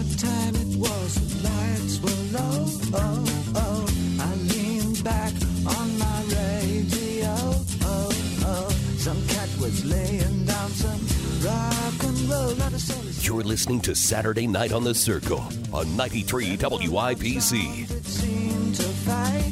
what time it was. The lights were low. Oh, oh. I leaned back on my radio. Oh, oh. Some cat was laying down some rock and roll. Not a soul is You're listening to Saturday Night on the Circle on 93 WIBC. it seemed to fight.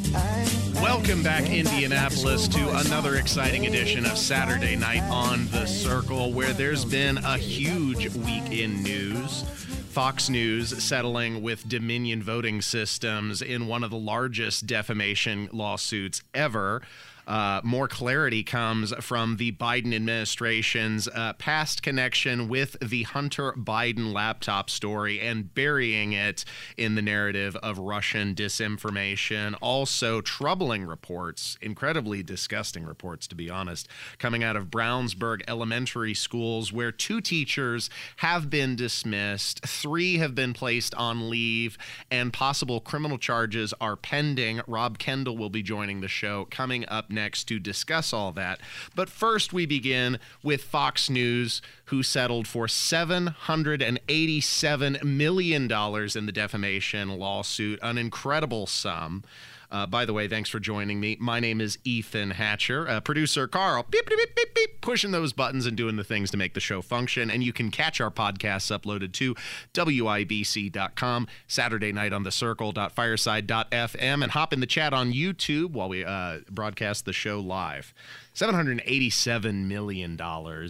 Welcome back, Indianapolis, to another exciting edition of Saturday Night on the Circle, where there's been a huge week in news. Fox News settling with Dominion Voting Systems in one of the largest defamation lawsuits ever. Uh, more clarity comes from the Biden administration's uh, past connection with the Hunter Biden laptop story and burying it in the narrative of Russian disinformation. Also, troubling reports, incredibly disgusting reports, to be honest, coming out of Brownsburg elementary schools where two teachers have been dismissed, three have been placed on leave, and possible criminal charges are pending. Rob Kendall will be joining the show coming up next to discuss all that. But first, we begin with Fox News, who settled for $787 million in the defamation lawsuit, an incredible sum. Uh, by the way, thanks for joining me. My name is Ethan Hatcher. Uh, producer Carl, beep, beep, beep, beep, pushing those buttons and doing the things to make the show function. And you can catch our podcasts uploaded to WIBC.com, Saturday night on the circle.fireside.fm, and hop in the chat on YouTube while we uh, broadcast the show live. $787 million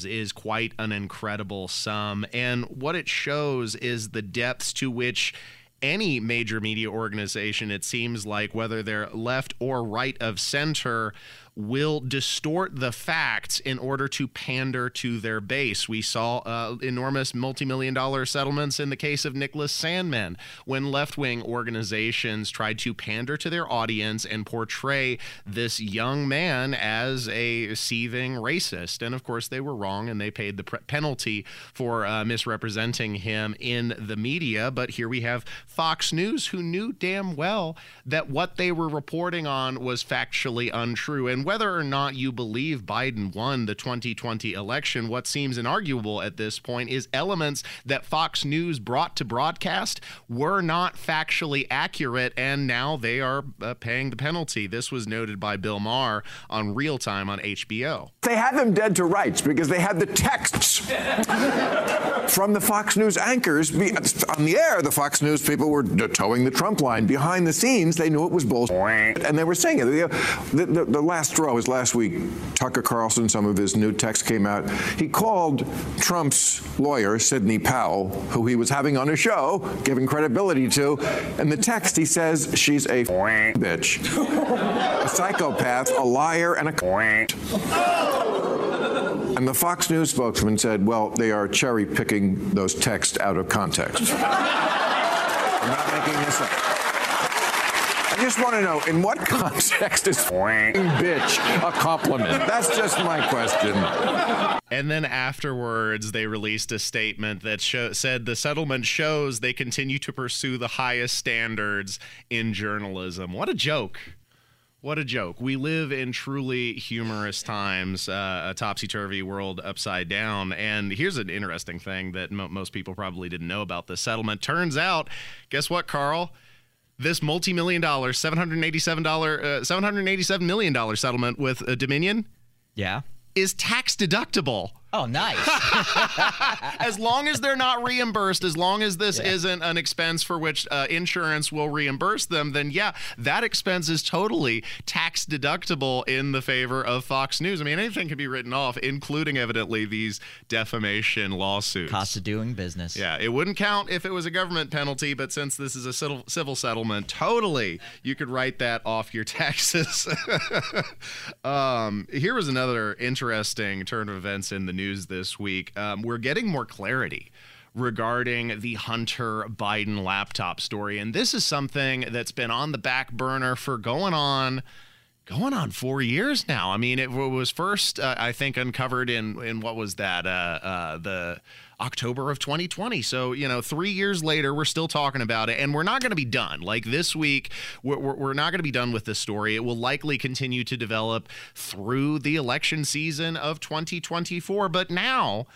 is quite an incredible sum. And what it shows is the depths to which any major media organization, it seems like, whether they're left or right of center, will distort the facts in order to pander to their base. We saw uh, enormous multi-million dollar settlements in the case of Nicholas Sandmann when left-wing organizations tried to pander to their audience and portray this young man as a seething racist. And of course, they were wrong and they paid the pre- penalty for uh, misrepresenting him in the media. But here we have Fox News, who knew damn well that what they were reporting on was factually untrue. And whether or not you believe Biden won the 2020 election, what seems inarguable at this point is elements that Fox News brought to broadcast were not factually accurate, and now they are uh, paying the penalty. This was noted by Bill Maher on Real Time on HBO. They had them dead to rights because they had the texts from the Fox News anchors. On the air, the Fox News people were towing the Trump line. Behind the scenes, they knew it was bullshit. And they were saying it. The, the, the last straw was last week. Tucker Carlson, some of his new text came out. He called Trump's lawyer, Sidney Powell, who he was having on a show, giving credibility to. In the text, he says, she's a bitch, a psychopath, a liar, and a and the Fox News spokesman said, well, they are cherry picking those texts out of context. I'm not making this up. Just want to know in what context is bitch a compliment? That's just my question. And then afterwards, they released a statement that show, said the settlement shows they continue to pursue the highest standards in journalism. What a joke! What a joke. We live in truly humorous times, uh, a topsy turvy world upside down. And here's an interesting thing that mo- most people probably didn't know about this settlement. Turns out, guess what, Carl? This multi million dollar, $787, uh, $787 million settlement with uh, Dominion Yeah. is tax deductible. Oh, nice. as long as they're not reimbursed, as long as this isn't an expense for which uh, insurance will reimburse them, then yeah, that expense is totally tax deductible in the favor of Fox News. I mean, anything can be written off, including evidently these defamation lawsuits. Cost of doing business. Yeah, it wouldn't count if it was a government penalty, but since this is a civil, civil settlement, totally you could write that off your taxes. um, here was another interesting turn of events in the news this week. Um, we're getting more clarity regarding the Hunter Biden laptop story, and this is something that's been on the back burner for going on going on four years now. I mean, it was first, uh, I think, uncovered in in what was that? Uh, uh, the October of 2020. So, you know, three years later, we're still talking about it, and we're not going to be done. Like this week, we're, we're not going to be done with this story. It will likely continue to develop through the election season of 2024. But now,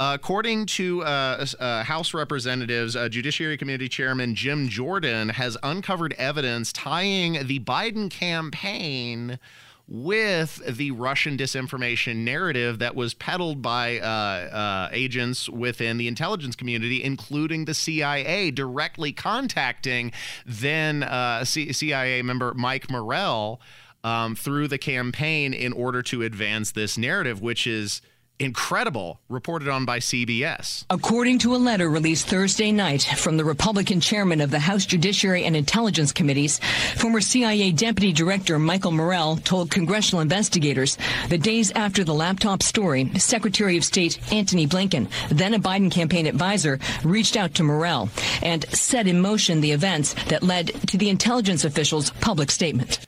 according to uh, uh, House Representatives, uh, Judiciary Committee Chairman Jim Jordan has uncovered evidence tying the Biden campaign with the Russian disinformation narrative that was peddled by uh, uh, agents within the intelligence community, including the CIA, directly contacting then uh, CIA member Mike Morell um, through the campaign in order to advance this narrative, which is incredible, reported on by CBS. According to a letter released Thursday night from the Republican chairman of the House Judiciary and Intelligence Committees, former CIA Deputy Director Michael Morell told congressional investigators the days after the laptop story, Secretary of State Antony Blinken, then a Biden campaign advisor, reached out to Morell and set in motion the events that led to the intelligence official's public statement.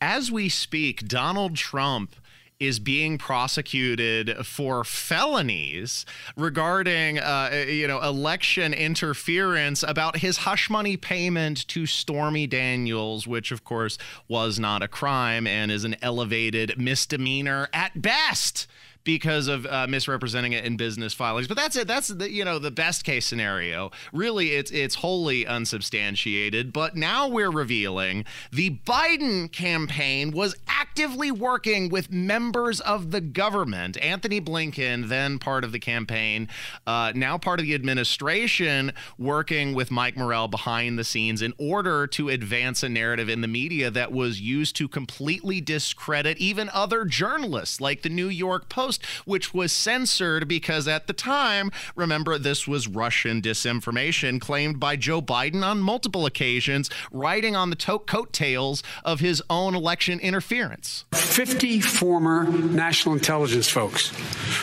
As we speak, Donald Trump is being prosecuted for felonies regarding, uh, you know, election interference about his hush money payment to Stormy Daniels, which of course was not a crime and is an elevated misdemeanor at best because of uh, misrepresenting it in business filings. But that's it. That's the you know the best case scenario. Really, it's it's wholly unsubstantiated. But now we're revealing the Biden campaign was actively working with members of the government. Antony Blinken, then part of the campaign, uh, now part of the administration, working with Mike Morell behind the scenes in order to advance a narrative in the media that was used to completely discredit even other journalists, like the New York Post Post, which was censored because at the time, remember, this was Russian disinformation claimed by Joe Biden on multiple occasions, riding on the to- coattails of his own election interference. 50 former national intelligence folks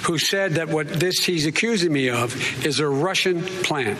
who said that what this he's accusing me of is a Russian plant.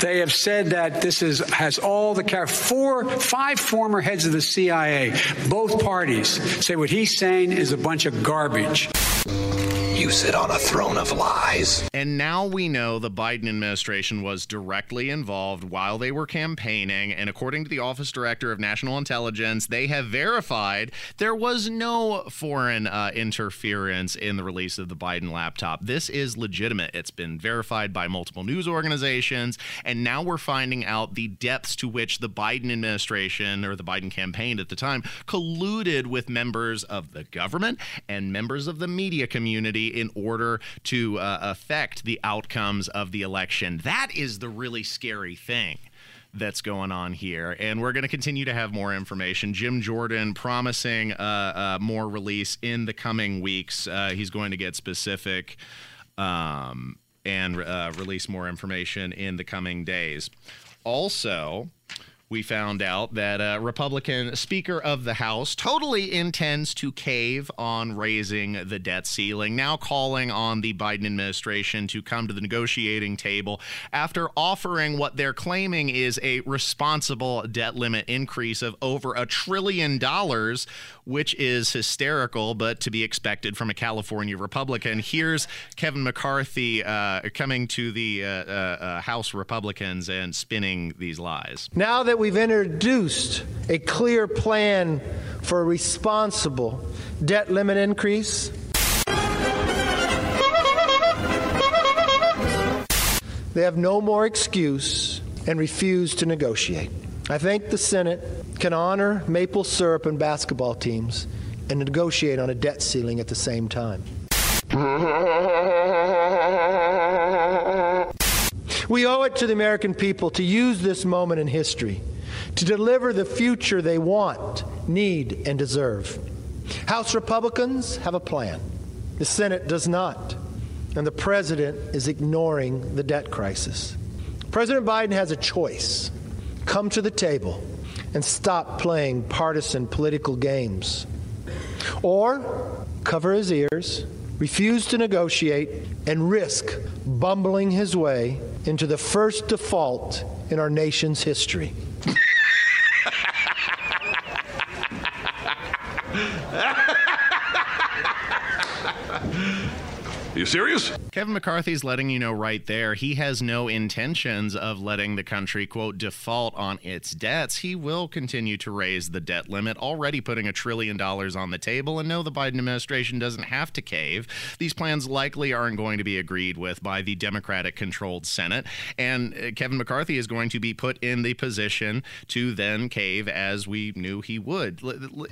They have said that this is has all the four five former heads of the CIA, both parties say what he's saying is a bunch of garbage. Bye. You sit on a throne of lies. And now we know the Biden administration was directly involved while they were campaigning. And according to the Office Director of National Intelligence, they have verified there was no foreign uh, interference in the release of the Biden laptop. This is legitimate. It's been verified by multiple news organizations. And now we're finding out the depths to which the Biden administration or the Biden campaign at the time colluded with members of the government and members of the media community in order to uh, affect the outcomes of the election. That is the really scary thing that's going on here. And we're going to continue to have more information. Jim Jordan promising uh, uh, more release in the coming weeks. Uh, he's going to get specific um, and uh, release more information in the coming days. Also, we found out that a Republican Speaker of the House totally intends to cave on raising the debt ceiling, now calling on the Biden administration to come to the negotiating table after offering what they're claiming is a responsible debt limit increase of over a trillion dollars, which is hysterical, but to be expected from a California Republican. Here's Kevin McCarthy uh, coming to the uh, uh, uh House Republicans and spinning these lies. Now that we've introduced a clear plan for a responsible debt limit increase, they have no more excuse and refuse to negotiate. I think the Senate can honor maple syrup and basketball teams and negotiate on a debt ceiling at the same time. We owe it to the American people to use this moment in history to deliver the future they want, need, and deserve. House Republicans have a plan. The Senate does not. And the president is ignoring the debt crisis. President Biden has a choice come to the table and stop playing partisan political games. Or cover his ears, refuse to negotiate, and risk bumbling his way into the first default in our nation's history. Are you serious? Kevin McCarthy's letting you know right there he has no intentions of letting the country, quote, default on its debts. He will continue to raise the debt limit, already putting a trillion dollars on the table. And no, the Biden administration doesn't have to cave. These plans likely aren't going to be agreed with by the Democratic controlled Senate. And uh, Kevin McCarthy is going to be put in the position to then cave as we knew he would.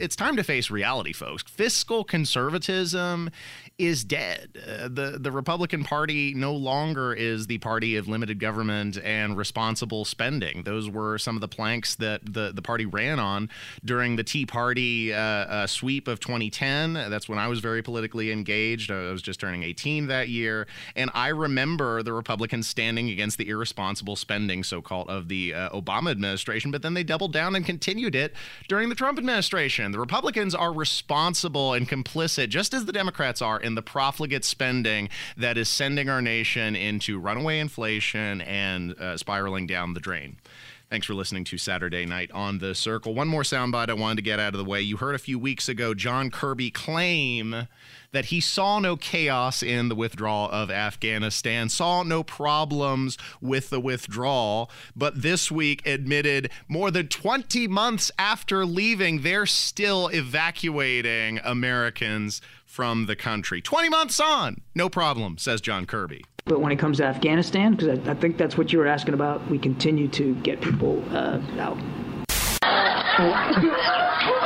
It's time to face reality, folks. Fiscal conservatism is dead. Uh, the the Republican Party no longer is the party of limited government and responsible spending. Those were some of the planks that the the party ran on during the Tea Party uh, uh, sweep of 2010. That's when I was very politically engaged. I was just turning 18 that year, and I remember the Republicans standing against the irresponsible spending, so called, of the uh, Obama administration. But then they doubled down and continued it during the Trump administration. The Republicans are responsible and complicit, just as the Democrats are in the profligate spending that is sending our nation into runaway inflation and uh, spiraling down the drain. Thanks for listening to Saturday Night on the Circle. One more soundbite I wanted to get out of the way. You heard a few weeks ago John Kirby claim that he saw no chaos in the withdrawal of Afghanistan, saw no problems with the withdrawal, but this week admitted more than 20 months after leaving, they're still evacuating Americans from the country. 20 months on, no problem, says John Kirby. But when it comes to Afghanistan, because I, I, think that's what you were asking about, we continue to get people uh, out.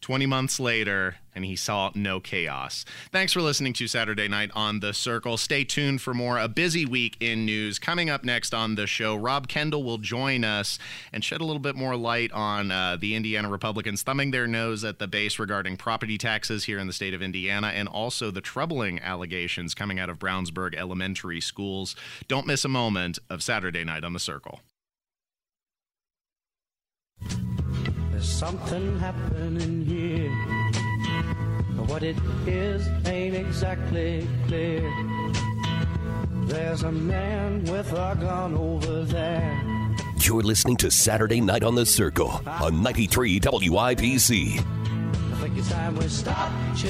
20 months later, and he saw no chaos. Thanks for listening to Saturday Night on the Circle. Stay tuned for more. A busy week in news. Coming up next on the show, Rob Kendall will join us and shed a little bit more light on uh, the Indiana Republicans thumbing their nose at the base regarding property taxes here in the state of Indiana and also the troubling allegations coming out of Brownsburg Elementary Schools. Don't miss a moment of Saturday Night on the Circle. There's something happening here. But what it is ain't exactly clear. There's a man with a gun over there. You're listening to Saturday Night on the Circle on 93 WIBC.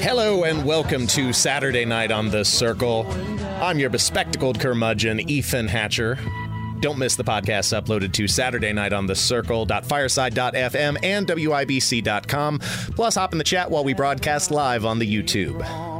Hello and welcome to Saturday Night on the Circle. I'm your bespectacled curmudgeon, Ethan Hatcher. Don't miss the podcasts uploaded to Saturday night on the circle.fireside.fm and WIBC.com. Plus, hop in the chat while we broadcast live on the YouTube.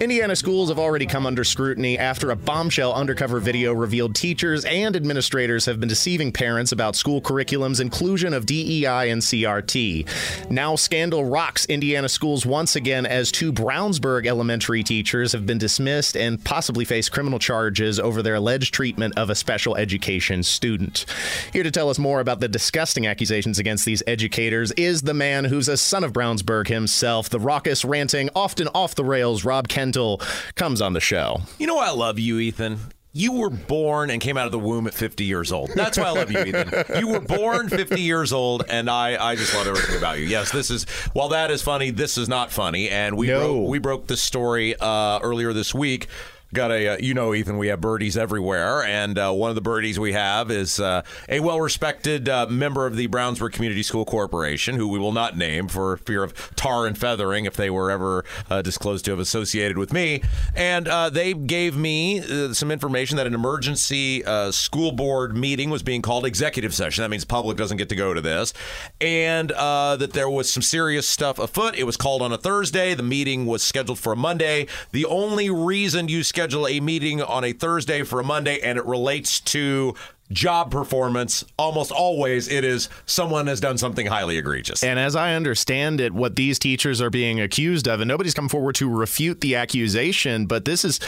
Indiana schools have already come under scrutiny after a bombshell undercover video revealed teachers and administrators have been deceiving parents about school curriculum's inclusion of DEI and CRT. Now, scandal rocks Indiana schools once again as two Brownsburg elementary teachers have been dismissed and possibly face criminal charges over their alleged treatment of a special education student. Here to tell us more about the disgusting accusations against these educators is the man who's a son of Brownsburg himself, the raucous, ranting, often off the rails Rob Kent comes on the show. You know I love you, Ethan? You were born and came out of the womb at 50 years old. That's why I love you, Ethan. You were born 50 years old, and I, I just love everything about you. Yes, this is, while that is funny, this is not funny. And we, no. broke, we broke this story uh, earlier this week got a uh, you know ethan we have birdies everywhere and uh, one of the birdies we have is uh, a well-respected uh, member of the brownsburg community school corporation who we will not name for fear of tar and feathering if they were ever uh, disclosed to have associated with me. And uh, they gave me some information that an emergency school board meeting was being called executive session. That means public doesn't get to go to this. And that there was some serious stuff afoot. It was called on a thursday. The meeting was scheduled for a monday. The only reason you schedule a meeting on a Thursday for a Monday and it relates to job performance, almost always it is someone has done something highly egregious. And as I understand it, what these teachers are being accused of, and nobody's come forward to refute the accusation, but this is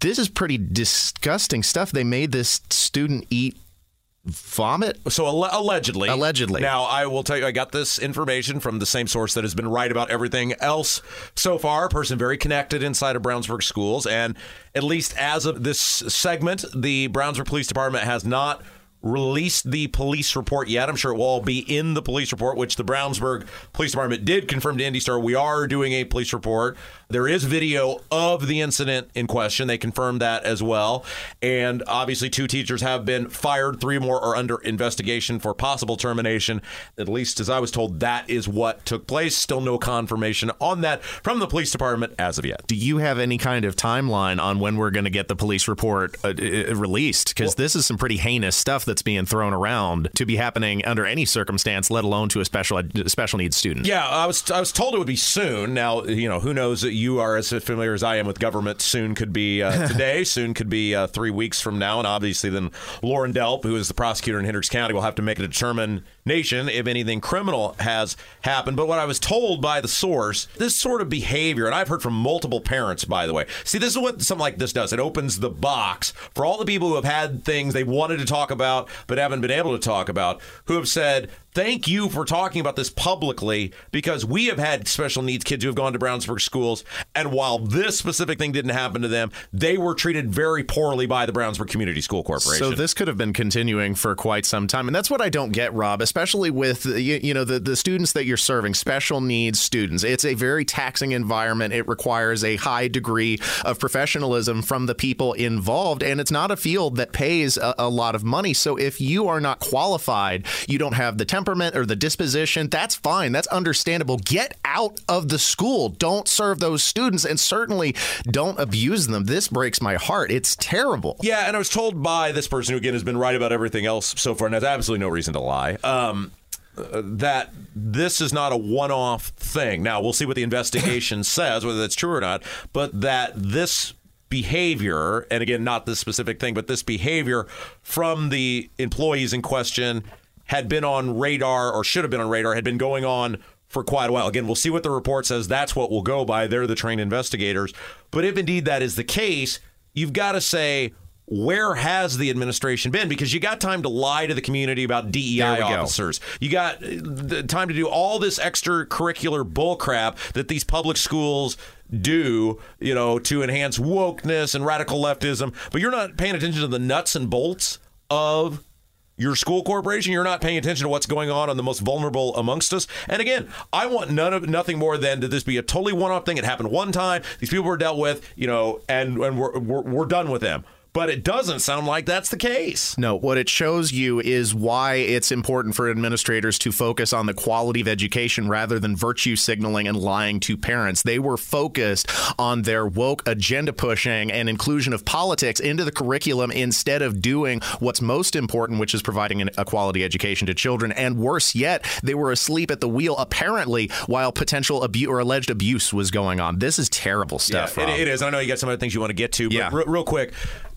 this is pretty disgusting stuff. They made this student eat vomit? So allegedly. Allegedly. Now, I will tell you, I got this information from the same source that has been right about everything else so far. A person very connected inside of Brownsburg schools. And at least as of this segment, the Brownsburg Police Department has not released the police report yet. I'm sure it will all be in the police report, which the Brownsburg Police Department did confirm to Indy Star. We are doing a police report. There is video of the incident in question. They confirmed that as well. And obviously, two teachers have been fired. Three more are under investigation for possible termination. At least, as I was told, that is what took place. Still no confirmation on that from the police department as of yet. Do you have any kind of timeline on when we're going to get the police report uh, uh, released? Because well, this is some pretty heinous stuff that's being thrown around to be happening under any circumstance, let alone to a special special needs student. Yeah, I was I was told it would be soon. Now, you know, who knows you are as familiar as I am with government. Soon could be uh, today. soon could be uh, three weeks from now. And obviously, then Loren Delp, who is the prosecutor in Hendricks County, will have to make a determination if anything criminal has happened. But what I was told by the source, this sort of behavior, and I've heard from multiple parents, by the way. See, this is what something like this does. It opens the box for all the people who have had things they wanted to talk about but haven't been able to talk about, who have said, thank you for talking about this publicly because we have had special needs kids who have gone to Brownsburg schools. And while this specific thing didn't happen to them, they were treated very poorly by the Brownsburg Community School Corporation. So this could have been continuing for quite some time. And that's what I don't get, Rob, especially with, you, you know, the, the students that you're serving, special needs students. It's a very taxing environment. It requires a high degree of professionalism from the people involved. And it's not a field that pays a, a lot of money. So if you are not qualified, you don't have the temperament or the disposition, that's fine. That's understandable. Get out of the school. Don't serve those students and certainly don't abuse them. This breaks my heart. It's terrible. Yeah, and I was told by this person who, again, has been right about everything else so far and has absolutely no reason to lie. Um, that this is not a one off thing. Now, we'll see what the investigation says, whether that's true or not, but that this behavior, and again, not this specific thing, but this behavior from the employees in question had been on radar or should have been on radar, had been going on for quite a while. Again, we'll see what the report says. That's what we'll go by. They're the trained investigators. But if indeed that is the case, you've got to say, where has the administration been? Because you got time to lie to the community about DEI officers. Go. You got uh, the time to do all this extracurricular bullcrap that these public schools do, you know, to enhance wokeness and radical leftism. But you're not paying attention to the nuts and bolts of your school corporation, you're not paying attention to what's going on on the most vulnerable amongst us. And again, I want none of nothing more than to this be a totally one-off thing. It happened one time. These people were dealt with, you know, and and we're we're, we're done with them but it doesn't sound like that's the case. No, what it shows you is why it's important for administrators to focus on the quality of education rather than virtue signaling and lying to parents. They were focused on their woke agenda pushing and inclusion of politics into the curriculum instead of doing what's most important, which is providing a quality education to children. And worse yet, they were asleep at the wheel, apparently, while potential abuse or alleged abuse was going on. This is terrible stuff. Yeah, it, it is. I know you got some other things you want to get to, but yeah. r- real quick,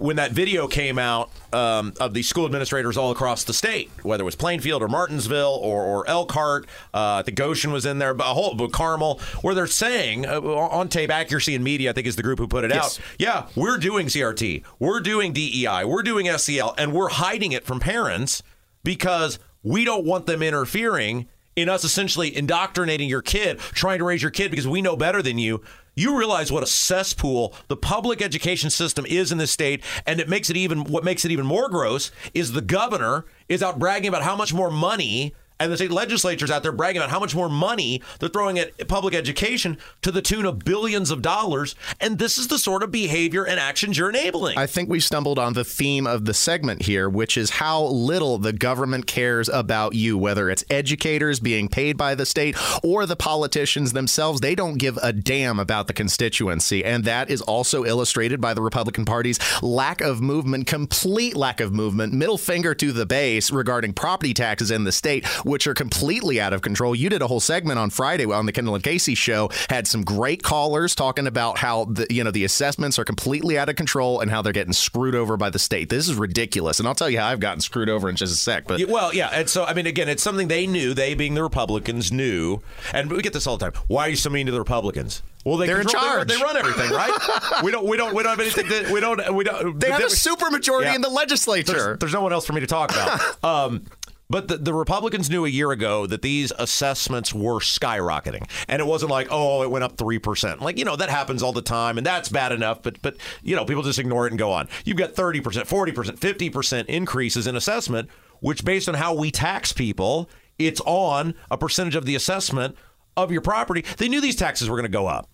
when that video came out um, of the school administrators all across the state, whether it was Plainfield or Martinsville or, or Elkhart, uh, I think Goshen was in there, but a whole but Carmel, where they're saying uh, on tape, Accuracy in Media, I think is the group who put it yes. out. Yeah, we're doing CRT, we're doing DEI, we're doing SEL, and we're hiding it from parents because we don't want them interfering in us essentially indoctrinating your kid, trying to raise your kid because we know better than you you realize what a cesspool the public education system is in this state and it makes it even what makes it even more gross is the governor is out bragging about how much more money and the state legislatures out there bragging about how much more money they're throwing at public education to the tune of billions of dollars. And this is the sort of behavior and actions you're enabling. I think we stumbled on the theme of the segment here, which is how little the government cares about you, whether it's educators being paid by the state or the politicians themselves. They don't give a damn about the constituency. And that is also illustrated by the Republican Party's lack of movement, complete lack of movement, middle finger to the base regarding property taxes in the state which are completely out of control. You did a whole segment on Friday on the Kendall and Casey show, had some great callers talking about how the you know the assessments are completely out of control and how they're getting screwed over by the state. This is ridiculous, and I'll tell you how I've gotten screwed over in just a sec. But well, yeah, and so I mean, again, it's something they knew. They being the Republicans knew, and we get this all the time. Why are you so mean to the Republicans? Well, they are in charge. They, they, run everything, right? we don't. We don't. We don't have anything. To, we don't. We don't. They have a super majority yeah. in the legislature. There's, there's, no one else for me to talk about. um, but the, the, Republicans knew a year ago that these assessments were skyrocketing. And it wasn't like, oh, it went up 3%. Like, you know, that happens all the time and that's bad enough. But, but you know, people just ignore it and go on. You've got 30%, 40%, 50% increases in assessment which based on how we tax people, it's on a percentage of the assessment of your property. They knew these taxes were going to go up.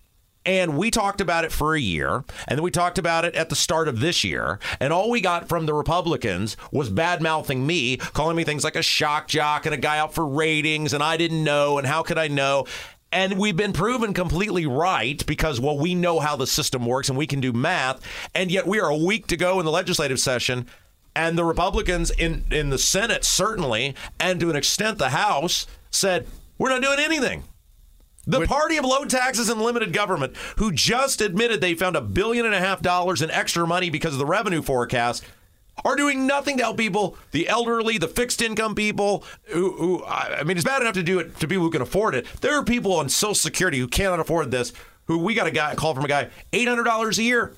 And we talked about it for a year, and then we talked about it at the start of this year. And all we got from the Republicans was bad mouthing me, calling me things like a shock jock and a guy out for ratings, and I didn't know, and how could I know? And we've been proven completely right because, well, we know how the system works and we can do math. And yet we are a week to go in the legislative session. And the Republicans in, in the Senate, certainly, and to an extent the House, said, we're not doing anything. The party of low taxes and limited government, who just admitted they found a billion and a half dollars in extra money because of the revenue forecast, are doing nothing to help people, the elderly, the fixed income people, who, who I mean, it's bad enough to do it to people who can afford it. There are people on Social Security who cannot afford this, who we got a guy call from a guy, $800 a year.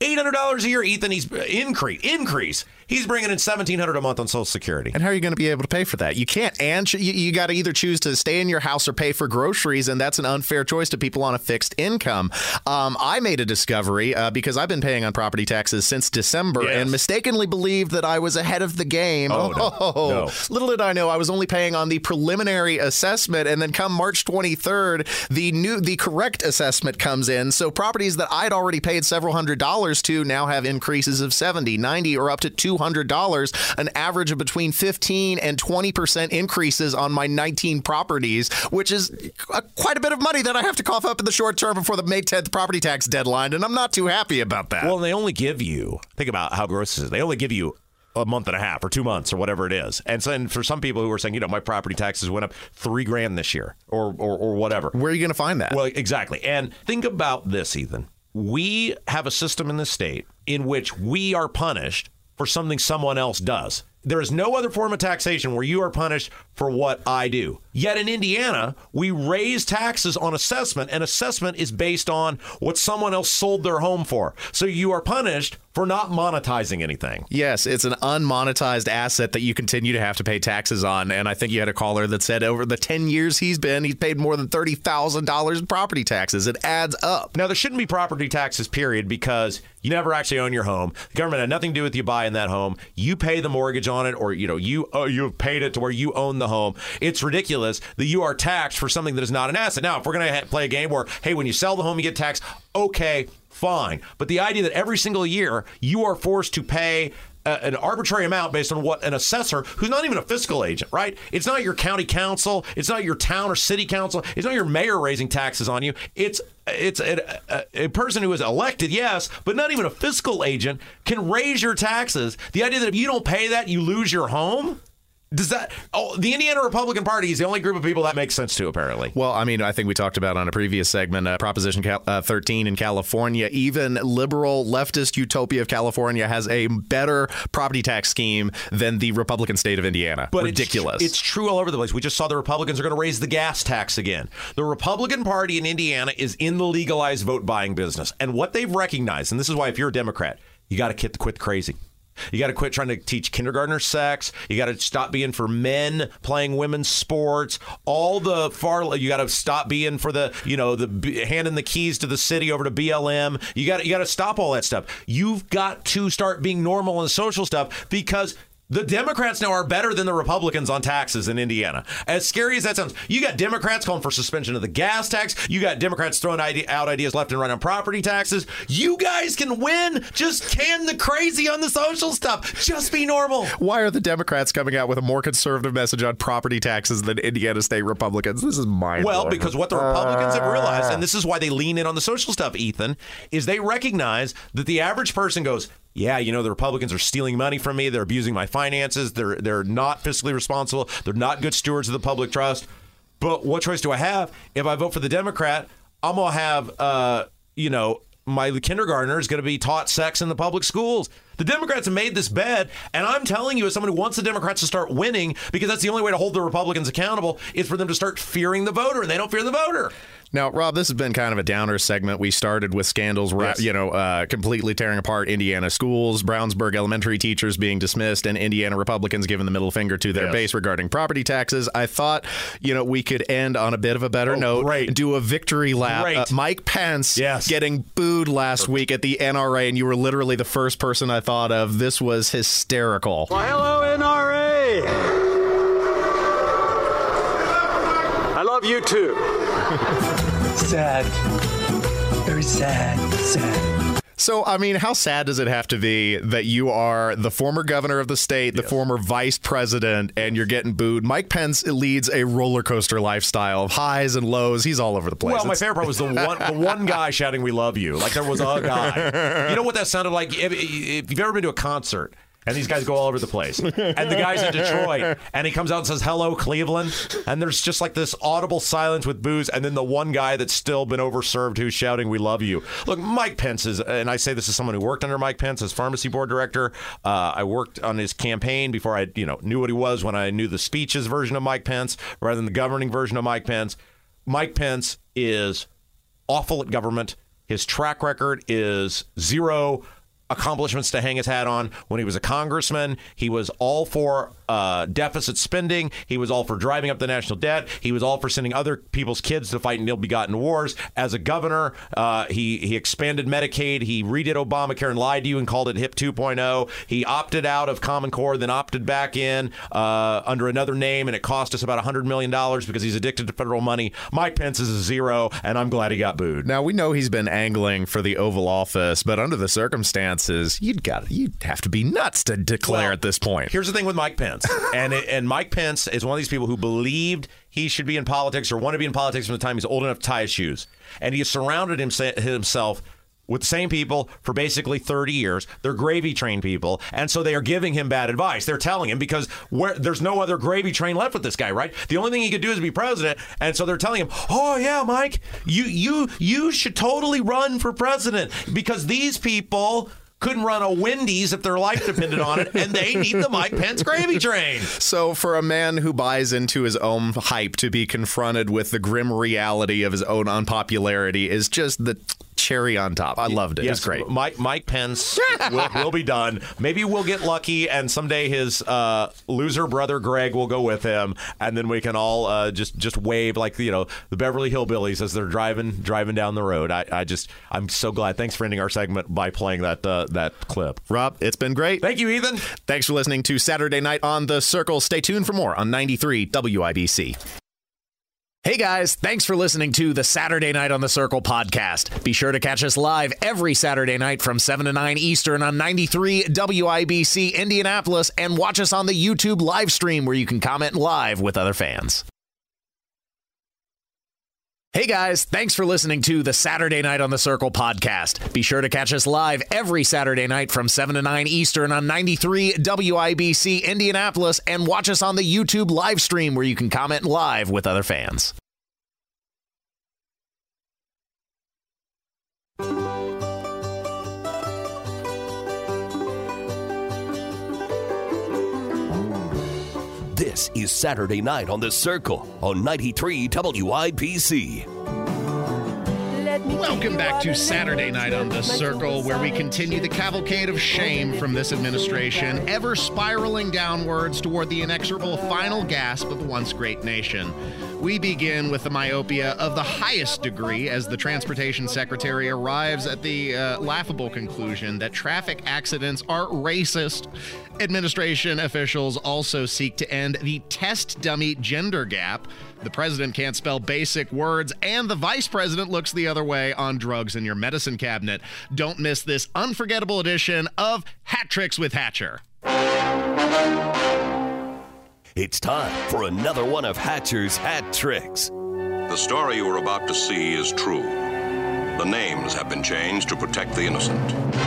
$800 a year, Ethan, he's increase, increase. He's bringing in 1700 a month on Social Security. And how are you going to be able to pay for that? You can't. And you, you got to either choose to stay in your house or pay for groceries, and that's an unfair choice to people on a fixed income. Um, I made a discovery uh, because I've been paying on property taxes since December Yes. and mistakenly believed that I was ahead of the game. Oh, no. No. Little did I know I was only paying on the preliminary assessment, and then come March 23rd, the new the correct assessment comes in. So properties that I'd already paid several hundred dollars to now have increases of 70, 90, or up to $200, an average of between 15 and 20% increases on my 19 properties, which is quite a bit of money that I have to cough up in the short term before the May 10th property tax deadline, and I'm not too happy about that. Well, they only give you, think about how gross this is. They only give you a month and a half or two months or whatever it is. And so and for some people who are saying, you know, my property taxes went up three grand this year or, or, or whatever. Where are you going to find that? Well, exactly. And think about this, Ethan. We have a system in the state in which we are punished for something someone else does. There is no other form of taxation where you are punished for what I do. Yet in Indiana, we raise taxes on assessment, and assessment is based on what someone else sold their home for. So you are punished for not monetizing anything. Yes, it's an unmonetized asset that you continue to have to pay taxes on. And I think you had a caller that said over the 10 years he's been, he's paid more than $30,000 in property taxes. It adds up. Now, there shouldn't be property taxes, period, because you never actually own your home. The government had nothing to do with you buying that home. You pay the mortgage on it, or you know, you uh, oh, you've paid it to where you own the home. It's ridiculous that you are taxed for something that is not an asset. Now, if we're going to ha- play a game where, hey, when you sell the home, you get taxed, okay, fine. But the idea that every single year you are forced to pay a- an arbitrary amount based on what an assessor, who's not even a fiscal agent, right? It's not your county council, it's not your town or city council, it's not your mayor raising taxes on you. It's it's a, a, a person who is elected, yes, but not even a fiscal agent can raise your taxes. The idea that if you don't pay that, you lose your home. Does that? Oh, the Indiana Republican Party is the only group of people that makes sense to. Apparently, Well, I mean, I think we talked about on a previous segment uh, Proposition Cal- uh, 13 in California. Even liberal leftist utopia of California has a better property tax scheme than the Republican state of Indiana. But Ridiculous. It's, it's true all over the place. We just saw the Republicans are going to raise the gas tax again. The Republican Party in Indiana is in the legalized vote buying business. And what they've recognized, and this is why if you're a Democrat, you got to quit the crazy. You got to quit trying to teach kindergartner sex. You got to stop being for men playing women's sports. All the far you got to stop being for the you know the handing the keys to the city over to BLM. You got you got to stop all that stuff. You've got to start being normal and social stuff because the Democrats now are better than the Republicans on taxes in Indiana. As scary as that sounds, you got Democrats calling for suspension of the gas tax. You got Democrats throwing ide- out ideas left and right on property taxes. You guys can win. Just can the crazy on the social stuff. Just be normal. Why are the Democrats coming out with a more conservative message on property taxes than Indiana state Republicans? This is mind Well, because what the Republicans have realized, and this is why they lean in on the social stuff, Ethan, is they recognize that the average person goes, yeah, you know, the Republicans are stealing money from me. They're abusing my finances. They're they're not fiscally responsible. They're not good stewards of the public trust. But what choice do I have? If I vote for the Democrat, I'm gonna have uh, you know, my kindergartner is going to be taught sex in the public schools. The Democrats have made this bet, and I'm telling you, as someone who wants the Democrats to start winning, because that's the only way to hold the Republicans accountable, is for them to start fearing the voter, and they don't fear the voter. Now, Rob, this has been kind of a downer segment. We started with scandals, Yes. you know, uh, completely tearing apart Indiana schools, Brownsburg elementary teachers being dismissed, and Indiana Republicans giving the middle finger to their Yes. base regarding property taxes. I thought, you know, we could end on a bit of a better note Oh, great. and do a victory lap. Uh, Mike Pence Yes. getting booed last week at the NRA, and you were literally the first person I thought of. This was hysterical. Well, hello, NRA. I love you too. sad. Very sad. Sad. So, I mean, how sad does it have to be that you are the former governor of the state, the former vice president, and you're getting booed? Mike Pence leads a roller coaster lifestyle of highs and lows. He's all over the place. Well, my favorite part was the one the one guy shouting "We love you." Like there was a guy. You know what that sounded like? If, if you've ever been to a concert. And these guys go all over the place. And the guy's in Detroit, and he comes out and says, Hello, Cleveland. And there's just like this audible silence with booze. And then the one guy that's still been overserved who's shouting, We love you. Look, Mike Pence is, and I say this as someone who worked under Mike Pence as pharmacy board director. Uh, I worked on his campaign before I, you know, knew what he was when I knew the speeches version of Mike Pence rather than the governing version of Mike Pence. Mike Pence is awful at government. His track record is zero accomplishments to hang his hat on. When he was a congressman, he was all for uh, deficit spending. He was all for driving up the national debt. He was all for sending other people's kids to fight in ill-begotten wars. As a governor, uh, he he expanded Medicaid. He redid Obamacare and lied to you and called it HIP 2.0. He opted out of Common Core, then opted back in uh, under another name, and it cost us about $100 million because he's addicted to federal money. Mike Pence is a zero, and I'm glad he got booed. Now we know he's been angling for the Oval Office, but under the circumstances, you'd got you'd have to be nuts to declare Well, at this point. Here's the thing with Mike Pence, and and Mike Pence is one of these people who believed he should be in politics or want to be in politics from the time he's old enough to tie his shoes, and he surrounded himself with the same people for basically 30 years. They're gravy train people, and so they are giving him bad advice. They're telling him because where, there's no other gravy train left with this guy, right? The only thing he could do is be president, and so they're telling him, "Oh yeah, Mike, you you you should totally run for president because these people." Couldn't run a Wendy's if their life depended on it, and they need the Mike Pence gravy train. So, for a man who buys into his own hype to be confronted with the grim reality of his own unpopularity is just the cherry on top. I loved it. Yes, it's great. Mike Mike Pence will, will be done. Maybe we'll get lucky, and someday his uh, loser brother Greg will go with him, and then we can all uh, just just wave like you know the Beverly Hillbillies as they're driving driving down the road. I, I just I'm so glad. Thanks for ending our segment by playing that uh, that clip. Rob, it's been great. Thank you, Ethan. Thanks for listening to Saturday Night on the Circle. Stay tuned for more on 93 WIBC. Hey guys, thanks for listening to the Saturday Night on the Circle podcast. Be sure to catch us live every Saturday night from 7 to 9 Eastern on 93 WIBC Indianapolis and watch us on the YouTube live stream where you can comment live with other fans. Hey guys, thanks for listening to the Saturday Night on the Circle podcast. Be sure to catch us live every Saturday night from 7 to 9 Eastern on 93 WIBC Indianapolis and watch us on the YouTube live stream where you can comment live with other fans. This is Saturday Night on the Circle on 93 WIBC. Welcome back to Saturday Night on the Circle, where we continue the cavalcade of shame from this administration, ever spiraling downwards toward the inexorable final gasp of the once great nation. We begin with the myopia of the highest degree as the Transportation Secretary arrives at the uh, laughable conclusion that traffic accidents are racist. Administration officials also seek to end the test dummy gender gap. The president can't spell basic words, and the vice president looks the other way on drugs in your medicine cabinet. Don't miss this unforgettable edition of Hat Tricks with Hatcher. It's time for another one of Hatcher's Hat Tricks. The story you are about to see is true. The names have been changed to protect the innocent.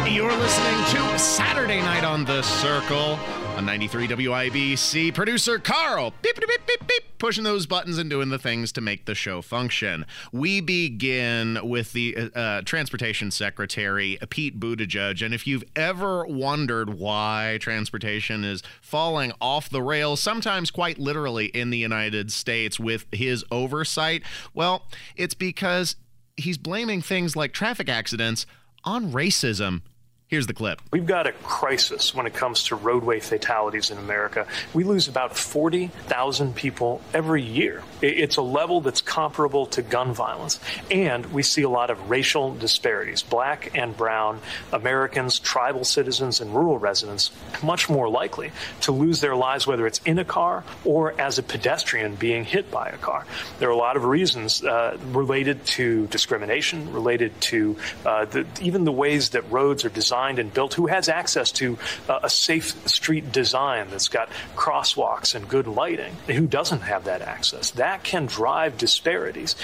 You're listening to Saturday Night on the Circle on 93 WIBC. Producer Carl, beep, beep, beep, beep, pushing those buttons and doing the things to make the show function. We begin with the uh, uh, Transportation Secretary, Pete Buttigieg. And if you've ever wondered why transportation is falling off the rails, sometimes quite literally in the United States with his oversight, well, it's because he's blaming things like traffic accidents on racism. Here's the clip. We've got a crisis when it comes to roadway fatalities in America. We lose about 40,000 people every year. It's a level that's comparable to gun violence. And we see a lot of racial disparities. Black and brown Americans, tribal citizens, and rural residents much more likely to lose their lives, whether it's in a car or as a pedestrian being hit by a car. There are a lot of reasons uh, related to discrimination, related to uh, the, even the ways that roads are designed designed and built, who has access to uh, a safe street design that's got crosswalks and good lighting, who doesn't have that access. That can drive disparities.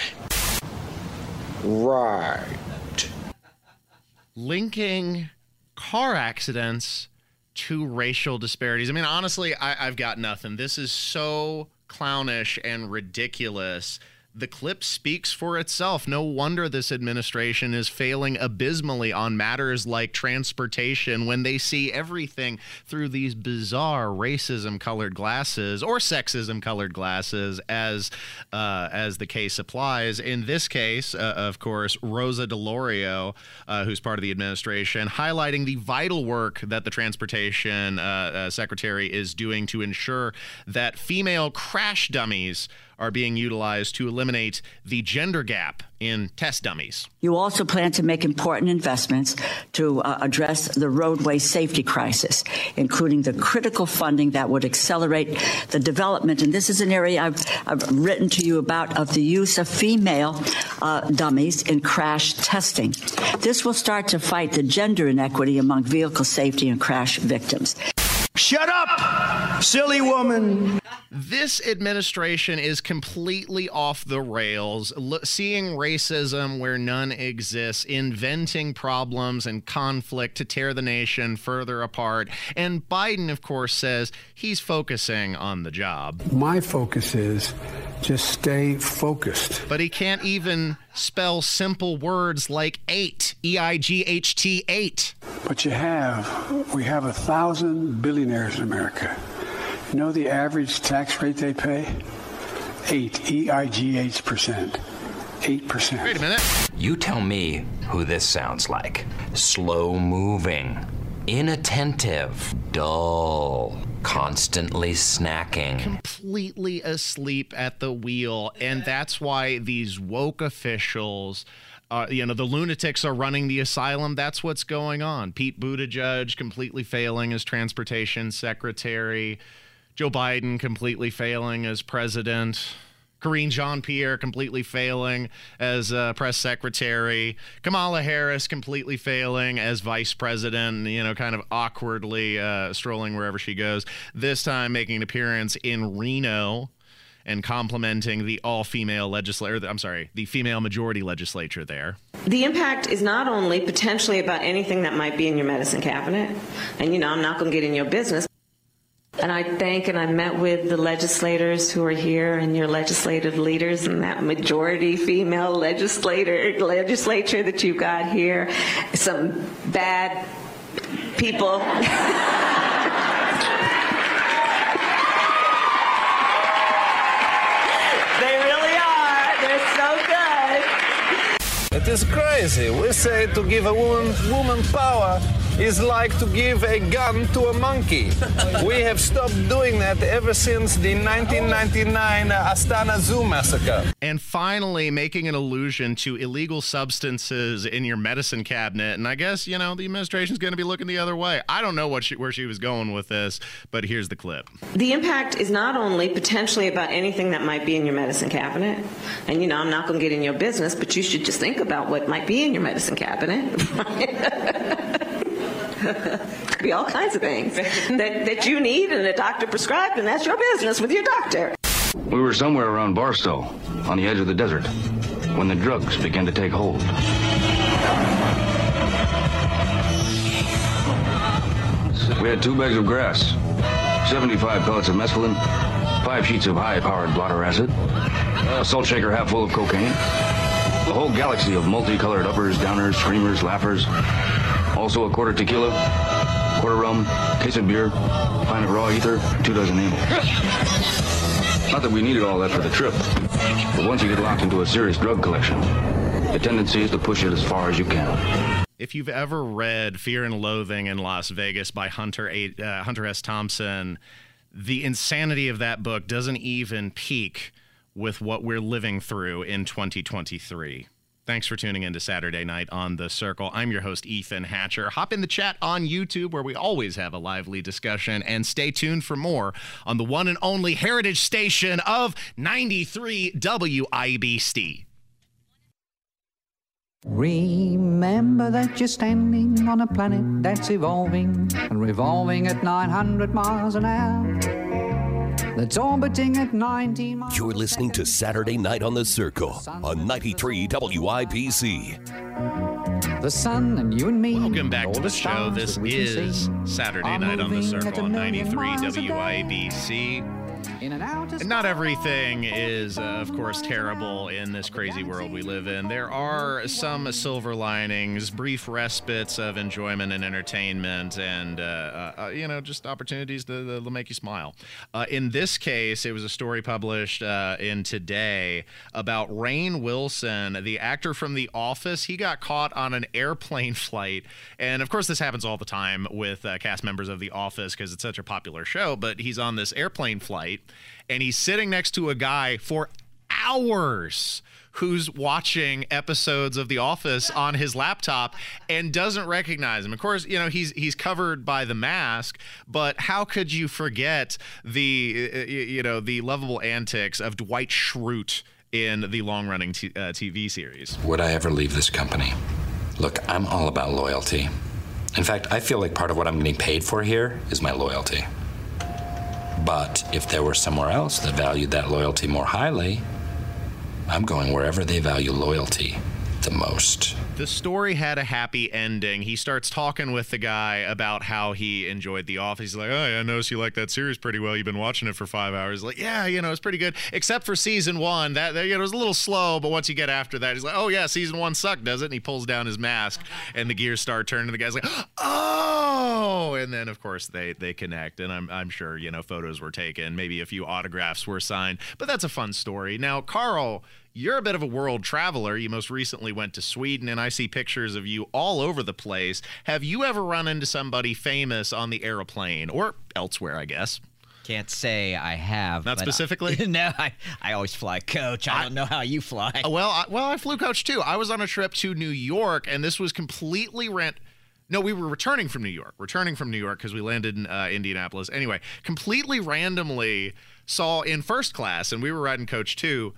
Right. Linking car accidents to racial disparities. I mean, honestly, I, I've got nothing. This is so clownish and ridiculous the clip speaks for itself. No wonder this administration is failing abysmally on matters like transportation when they see everything through these bizarre racism colored glasses or sexism colored glasses, as uh, as the case applies. In this case, uh, of course, Rosa DeLauro, uh, who's part of the administration, highlighting the vital work that the transportation uh, uh, secretary is doing to ensure that female crash dummies are being utilized to eliminate the gender gap in test dummies. You also plan to make important investments to uh, address the roadway safety crisis, including the critical funding that would accelerate the development. And this is an area I've, I've written to you about of the use of female uh, dummies in crash testing. This will start to fight the gender inequity among vehicle safety and crash victims. Shut up, silly woman. This administration is completely off the rails, seeing racism where none exists, inventing problems and conflict to tear the nation further apart. And Biden, of course, says he's focusing on the job. My focus is just stay focused. But he can't even spell simple words like eight, E I G H T, eight. But you have, we have a thousand billionaires in America. You know the average tax rate they pay? Eight, E I G H percent. 8%. Wait a minute. You tell me who this sounds like. Slow moving, inattentive, dull, constantly snacking, completely asleep at the wheel. And that's why these woke officials. Uh, you know, the lunatics are running the asylum. That's what's going on. Pete Buttigieg completely failing as transportation secretary. Joe Biden completely failing as president. Karine Jean Pierre completely failing as uh, press secretary. Kamala Harris completely failing as vice president, you know, kind of awkwardly uh, strolling wherever she goes. This time making an appearance in Reno and complimenting the all female legislature, I'm sorry, the female majority legislature there. The impact is not only potentially about anything that might be in your medicine cabinet, and you know, I'm not going to get in your business. And I thank and I met with the legislators who are here and your legislative leaders and that majority female legislator legislature that you've got here. Some bad people. they really are. They're so good. It is crazy. We say to give a woman woman power is like to give a gun to a monkey. we have stopped doing that ever since the 1999 Astana Zoo massacre. And finally, making an allusion to illegal substances in your medicine cabinet. And I guess, you know, the administration's going to be looking the other way. I don't know what she, where she was going with this, but here's the clip. The impact is not only potentially about anything that might be in your medicine cabinet. And, you know, I'm not going to get in your business, but you should just think about what might be in your medicine cabinet. Could be all kinds of things that, that you need and a doctor prescribed, and that's your business with your doctor. We were somewhere around Barstow, on the edge of the desert, when the drugs began to take hold. We had two bags of grass, 75 pellets of mescaline, five sheets of high-powered blotter acid, a salt shaker half full of cocaine, a whole galaxy of multicolored uppers, downers, screamers, laughers, also a quarter tequila, quarter rum, case of beer, pint of raw ether, two dozen amyl. Not that we needed all that for the trip, but once you get locked into a serious drug collection, The tendency is to push it as far as you can. If you've ever read Fear and Loathing in Las Vegas by Hunter A, uh, Hunter S. Thompson, the insanity of that book doesn't even peak with what we're living through in 2023. Thanks for tuning in to Saturday Night on The Circle. I'm your host, Ethan Hatcher. Hop in the chat on YouTube where we always have a lively discussion, and stay tuned for more on the one and only heritage station of 93 WIBC. Remember that you're standing on a planet that's evolving and revolving at 900 miles an hour. That's orbiting at 19 miles. You're listening to Saturday Night on the Circle on 93 WIBC. The sun and you and me. Welcome back to the show. This that we can is Saturday Night on the Circle on 93 miles a day. WIBC. In and out And not everything is, uh, of course, terrible in this crazy world we live in. There are some silver linings, brief respites of enjoyment and entertainment, and, uh, uh, uh, you know, just opportunities to, to make you smile. Uh, in this case, it was a story published uh, in Today about Rainn Wilson, the actor from The Office. He got caught on an airplane flight. And, of course, this happens all the time with uh, cast members of The Office because it's such a popular show, but he's on this airplane flight and he's sitting next to a guy for hours who's watching episodes of The Office on his laptop and doesn't recognize him. Of course, you know he's he's covered by the mask, but how could you forget the uh, you know the lovable antics of Dwight Schrute in the long-running t- uh, TV series? Would I ever leave this company? Look, I'm all about loyalty. In fact, I feel like part of what I'm getting paid for here is my loyalty. But if there were somewhere else that valued that loyalty more highly, I'm going wherever they value loyalty the most. The story had a happy ending. He starts talking with the guy about how he enjoyed The Office. He's like, "Oh, yeah, I noticed you like that series pretty well. You've been watching it for five hours." Like, yeah, you know, it's pretty good, except for season one. That, that you know, it was a little slow, but once you get after that, he's like, "Oh yeah, season one sucked, does it?" And he pulls down his mask, and the gears start turning. The guy's like, "Oh!" And then, of course, they they connect, and I'm I'm sure you know photos were taken, maybe a few autographs were signed, but that's a fun story. Now, Carl you're a bit of a world traveler. You most recently went to Sweden, and I see pictures of you all over the place. Have you ever run into somebody famous on the aeroplane or elsewhere, I guess? Can't say I have. Not but I- specifically? no, I, I always fly coach. I, don't know how you fly. Uh, well, I, well, I flew coach too. I was on a trip to New York, and this was completely rent. No, we were returning from New York. Returning from New York because we landed in uh, Indianapolis. Anyway, completely randomly saw in first class, and we were riding coach two.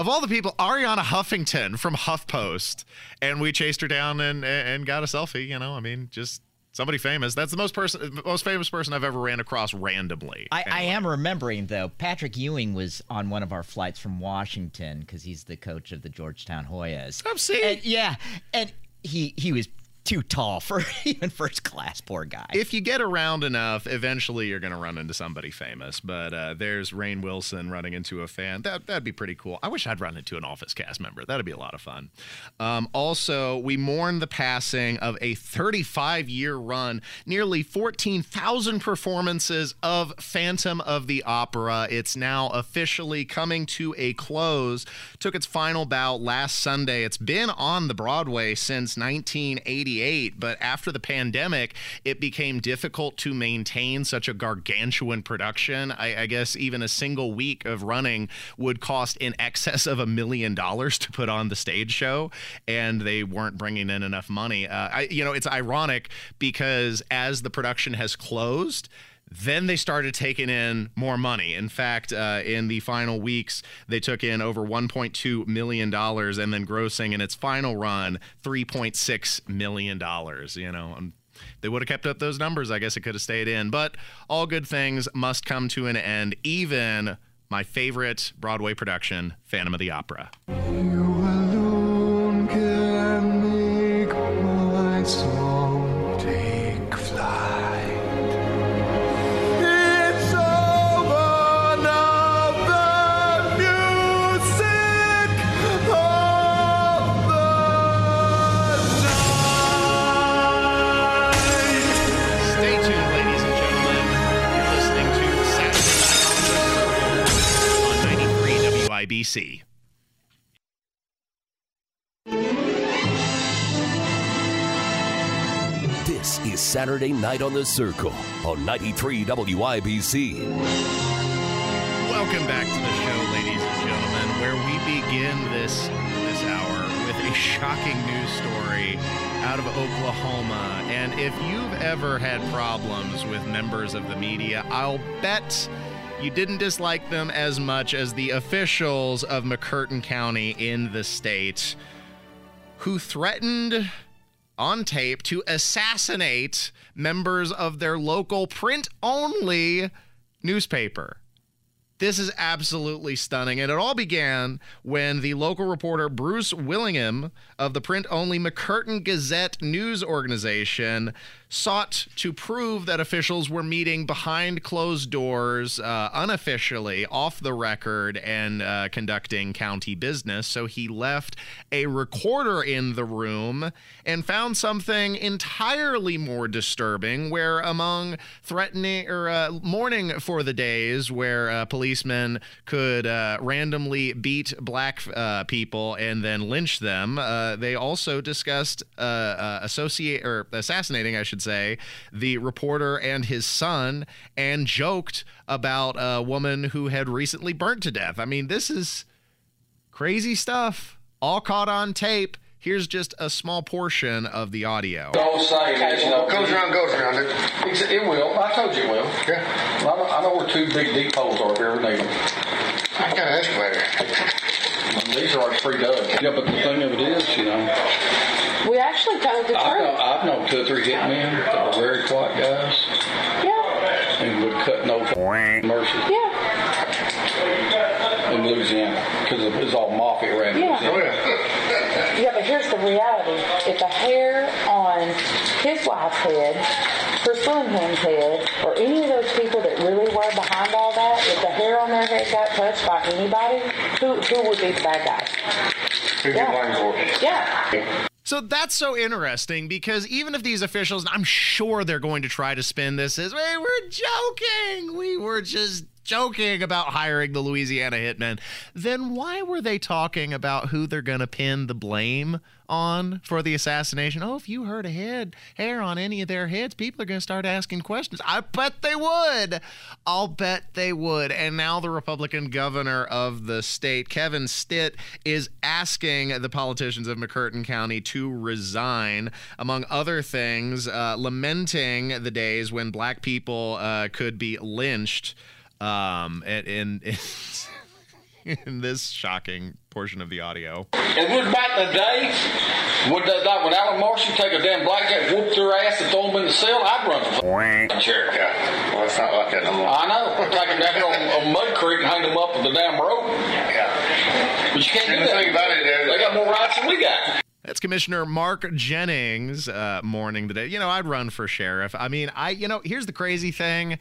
Of all the people, Arianna Huffington from HuffPost, and we chased her down and and got a selfie. You know, I mean, just somebody famous. That's the most person, most famous person I've ever ran across randomly. I, I am remembering though. Patrick Ewing was on one of our flights from Washington because he's the coach of the Georgetown Hoyas. I'm seeing. And, yeah, and he he was too tall for even first class. Poor guy. if you get around enough, eventually you're going to run into somebody famous. But uh, there's Rainn Wilson running into a fan. That that'd be pretty cool. I wish I'd run into an Office cast member. That'd be a lot of fun. Um, also, we mourn the passing of a 35 year run, nearly 14,000 performances of Phantom of the Opera. It's now officially coming to a close. Took its final bout last Sunday. It's been on the Broadway since 1988, but after the pandemic, it became difficult to maintain such a gargantuan production. I, I guess even a single week of running would cost in excess of a million dollars to put on the stage show, and they weren't bringing in enough money. Uh, I, you know, it's ironic because as the production has closed, then they started taking in more money. In fact, uh, in the final weeks, they took in over $1.2 million and then grossing in its final run $3.6 million. You know, they would have kept up those numbers. I guess it could have stayed in. But all good things must come to an end, even my favorite Broadway production, Phantom of the Opera. Saturday Night on the Circle on 93 WIBC. Welcome back to the show, ladies and gentlemen, where we begin this this hour with a shocking news story out of Oklahoma. And if you've ever had problems with members of the media, I'll bet you didn't dislike them as much as the officials of McCurtain County in the state who threatened on tape to assassinate members of their local print only newspaper. This is absolutely stunning. And it all began when the local reporter Bruce Willingham of the print only McCurtain Gazette news organization sought to prove that officials were meeting behind closed doors, uh, unofficially, off the record, and uh, conducting county business. So he left a recorder in the room and found something entirely more disturbing, where among threatening or uh, mourning for the days where uh, policemen could uh, randomly beat black uh, people and then lynch them, uh, they also discussed uh, uh, associate or assassinating, I should say, the reporter and his son, and joked about a woman who had recently burnt to death. I mean, this is crazy stuff, all caught on tape. Here's just a small portion of the audio. Don't say that. You know, Goes around, goes around. It, It will. I told you it will. Yeah. I know, I know where two big deep holes are if you ever need them. I got an excavator. These are already pre-dug. Yeah, but the thing of it is, you know, We actually told the I've known. I've known two or three hitmen that are very quiet guys Yeah. and would cut no mercy Yeah. in Louisiana because it was all mafia around Yeah. Oh, Louisiana. Yeah, but here's the reality. If the hair on his wife's head, Chris Willingham's head, or any of those people that really were behind all that, if the hair on their head got touched by anybody, who, who would be the bad guy? Who'd you blame for? Yeah. So that's so interesting because even if these officials, I'm sure they're going to try to spin this as, hey, we're joking. We were just joking about hiring the Louisiana hitmen. Then why were they talking about who they're going to pin the blame on for the assassination? Oh, if you hurt a head hair on any of their heads, people are going to start asking questions. I bet they would. I'll bet they would. And now the Republican governor of the state, Kevin Stitt, is asking the politicians of McCurtain County to resign, among other things, uh, lamenting the days when black people uh, could be lynched. Um, in, in, in this shocking portion of the audio. It was back in the day would the, like when Alan Marshall take a damn blackjack, whoop their ass, and throw them in the cell. I'd run for Sure, yeah. Well, it's not like that no more. I know. Take them down here on, on Mud Creek and hang them up with the damn rope. Yeah. But you can't do And the that. about it is- they got more rights than we got. That's Commissioner Mark Jennings uh, mourning the day. You know, I'd run for sheriff. I mean, I, you know, here's the crazy thing.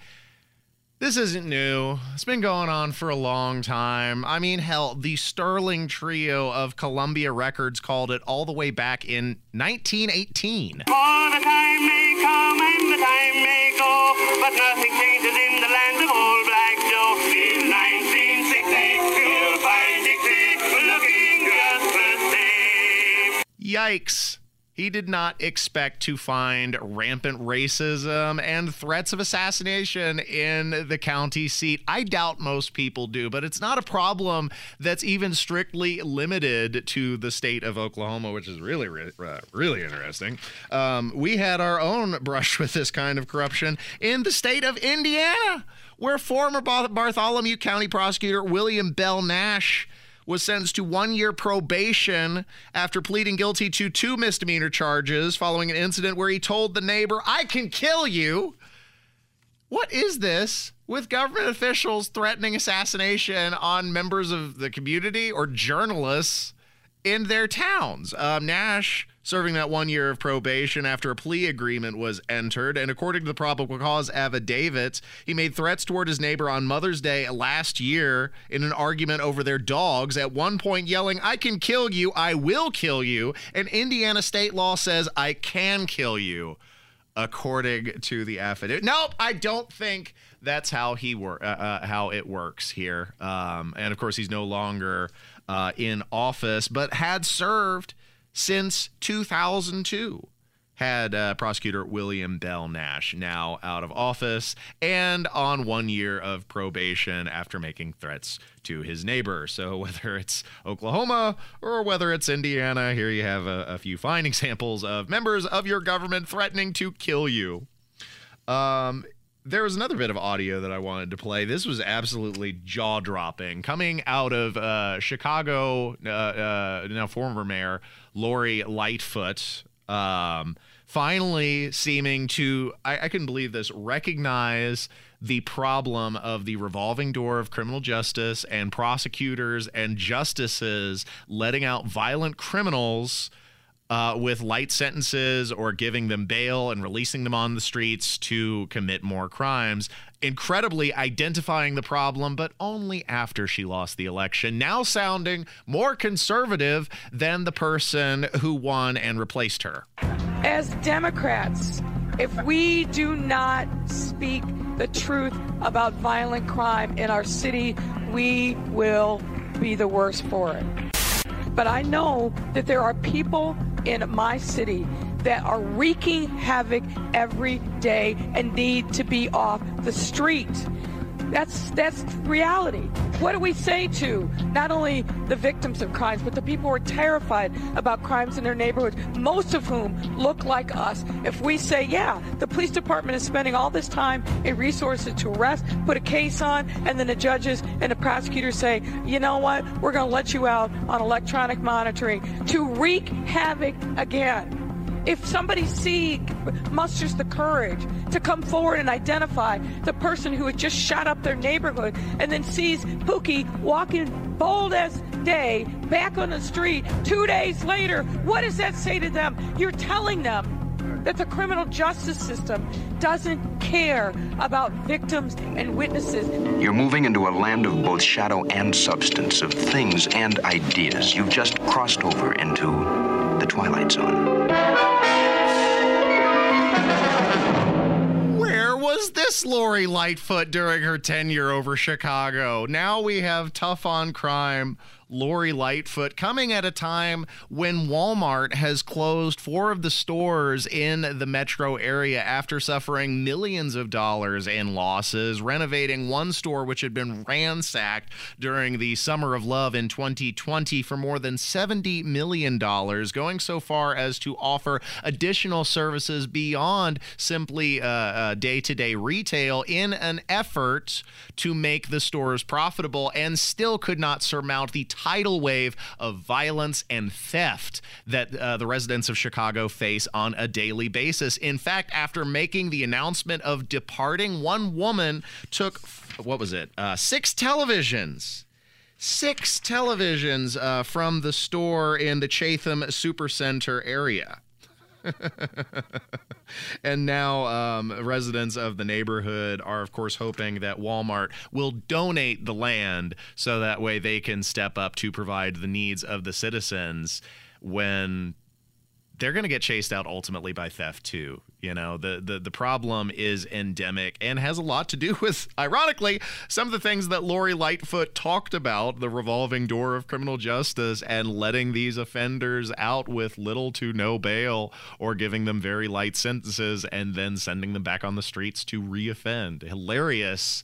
This isn't new. It's been going on for a long time. I mean, hell, the Sterling Trio of Columbia Records called it all the way back in 1918. For the time may come and the time may go, but nothing changes in the land of old Black Joe. In 1960, you'll find Dixie looking just the same. Yikes. He did not expect to find rampant racism and threats of assassination in the county seat. I doubt most people do, but it's not a problem that's even strictly limited to the state of Oklahoma, which is really, re- uh, really interesting. Um, we had our own brush with this kind of corruption in the state of Indiana, where former Bartholomew County prosecutor William Bell Nash was sentenced to one year probation after pleading guilty to two misdemeanor charges following an incident where he told the neighbor, I can kill you. What is this with government officials threatening assassination on members of the community or journalists in their towns? Um, Nash serving that one year of probation after a plea agreement was entered. And according to the probable cause affidavit, he made threats toward his neighbor on Mother's Day last year in an argument over their dogs, at one point yelling, I can kill you, I will kill you. And Indiana state law says, I can kill you according to the affidavit. Nope, I don't think that's how he work, uh, uh, how it works here. Um, and of course, he's no longer uh, in office, but had served since 2002. had uh, prosecutor William Bell Nash now out of office and on one year of probation after making threats to his neighbor. So, whether it's Oklahoma or whether it's Indiana, here you have a, a few fine examples of members of your government threatening to kill you. Um, there was another bit of audio that I wanted to play. This was absolutely jaw dropping. Coming out of uh, Chicago, uh, uh, now former mayor Lori Lightfoot, um, finally seeming to, I, I couldn't believe this, recognize the problem of the revolving door of criminal justice and prosecutors and justices letting out violent criminals uh, with light sentences or giving them bail and releasing them on the streets to commit more crimes. Incredibly identifying the problem, but only after she lost the election. Now sounding more conservative than the person who won and replaced her. As Democrats, if we do not speak the truth about violent crime in our city, we will be the worst for it. But I know that there are people in my city that are wreaking havoc every day and need to be off the street. That's that's reality. What do we say to not only the victims of crimes, but the people who are terrified about crimes in their neighborhoods, most of whom look like us? If we say, yeah, the police department is spending all this time and resources to arrest, put a case on, and then the judges and the prosecutors say, you know what, we're going to let you out on electronic monitoring to wreak havoc again if somebody see musters the courage to come forward and identify the person who had just shot up their neighborhood and then sees Pookie walking bold as day back on the street two days later, what does that say to them? You're telling them that the criminal justice system doesn't care about victims and witnesses. You're moving into a land of both shadow and substance, of things and ideas. You've just crossed over into the Twilight Zone. Was this Lori Lightfoot during her tenure over Chicago? Now we have tough on crime. Lori Lightfoot coming at a time when Walmart has closed four of the stores in the metro area after suffering millions of dollars in losses, renovating one store which had been ransacked during the Summer of Love in 2020 for more than $70 million, going so far as to offer additional services beyond simply day to day retail in an effort to make the stores profitable and still could not surmount the tidal wave of violence and theft that uh, the residents of Chicago face on a daily basis. In fact, after making the announcement of departing, one woman took, what was it, uh, six televisions six televisions uh, from the store in the Chatham Supercenter area. and now um, residents of the neighborhood are, of course, hoping that Walmart will donate the land so that way they can step up to provide the needs of the citizens when they're going to get chased out ultimately by theft too. You know, the, the the problem is endemic and has a lot to do with, ironically, some of the things that Lori Lightfoot talked about, the revolving door of criminal justice and letting these offenders out with little to no bail or giving them very light sentences and then sending them back on the streets to reoffend. Hilarious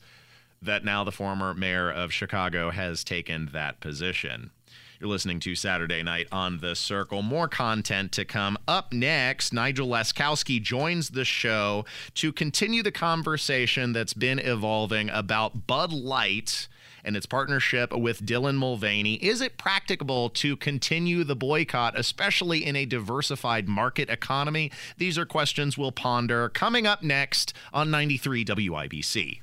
that now the former mayor of Chicago has taken that position. You're listening to Saturday Night on the Circle. More content to come. Up next, Nigel Laskowski joins the show to continue the conversation that's been evolving about Bud Light and its partnership with Dylan Mulvaney. Is it practicable to continue the boycott, especially in a diversified market economy? These are questions we'll ponder coming up next on 93 WIBC.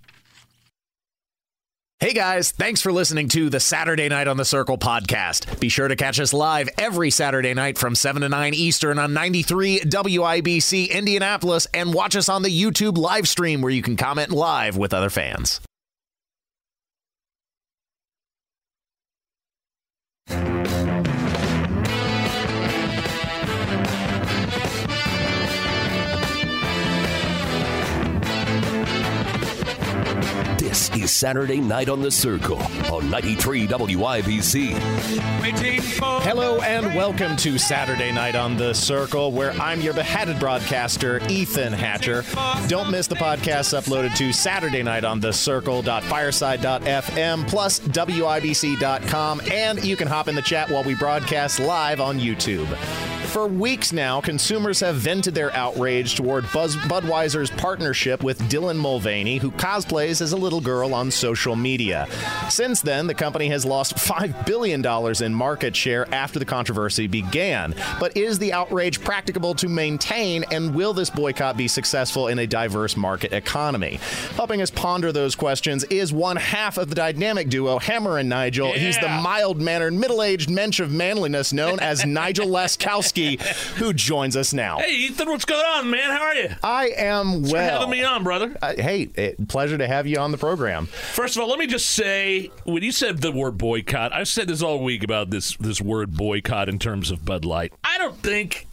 Hey guys, thanks for listening to the Saturday Night on the Circle podcast. Be sure to catch us live every Saturday night from 7 to 9 Eastern on 93 WIBC Indianapolis and watch us on the YouTube live stream where you can comment live with other fans. This is Saturday Night on the Circle on 93 WIBC. Hello and welcome to Saturday Night on the Circle, where I'm your beheaded broadcaster, Ethan Hatcher. Don't miss the podcasts uploaded to Saturday Night on the Circle.fireside.fm plus WIBC.com, and you can hop in the chat while we broadcast live on YouTube. For weeks now, consumers have vented their outrage toward Buzz- Budweiser's partnership with Dylan Mulvaney, who cosplays as a little girl on social media. Since then, the company has lost $5 billion in market share after the controversy began. But is the outrage practicable to maintain, and will this boycott be successful in a diverse market economy? Helping us ponder those questions is one half of the dynamic duo, Hammer and Nigel. He's the mild mannered, middle aged mensch of manliness known as Nigel Laskowski, who joins us now. Hey, Ethan, what's going on, man? How are you? I am Thanks well. for having me on, brother. Uh, hey, it, pleasure to have you on the program. First of all, let me just say, when you said the word boycott, I've said this all week about this this word boycott in terms of Bud Light. I don't think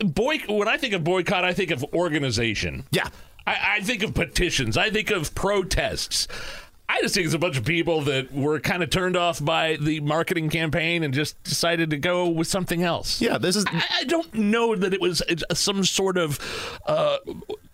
boy. When I think of boycott, I think of organization. Yeah, I, I think of petitions. I think of protests. I just think it's a bunch of people that were kind of turned off by the marketing campaign and just decided to go with something else. Yeah, this is. I, I don't know that it was some sort of uh,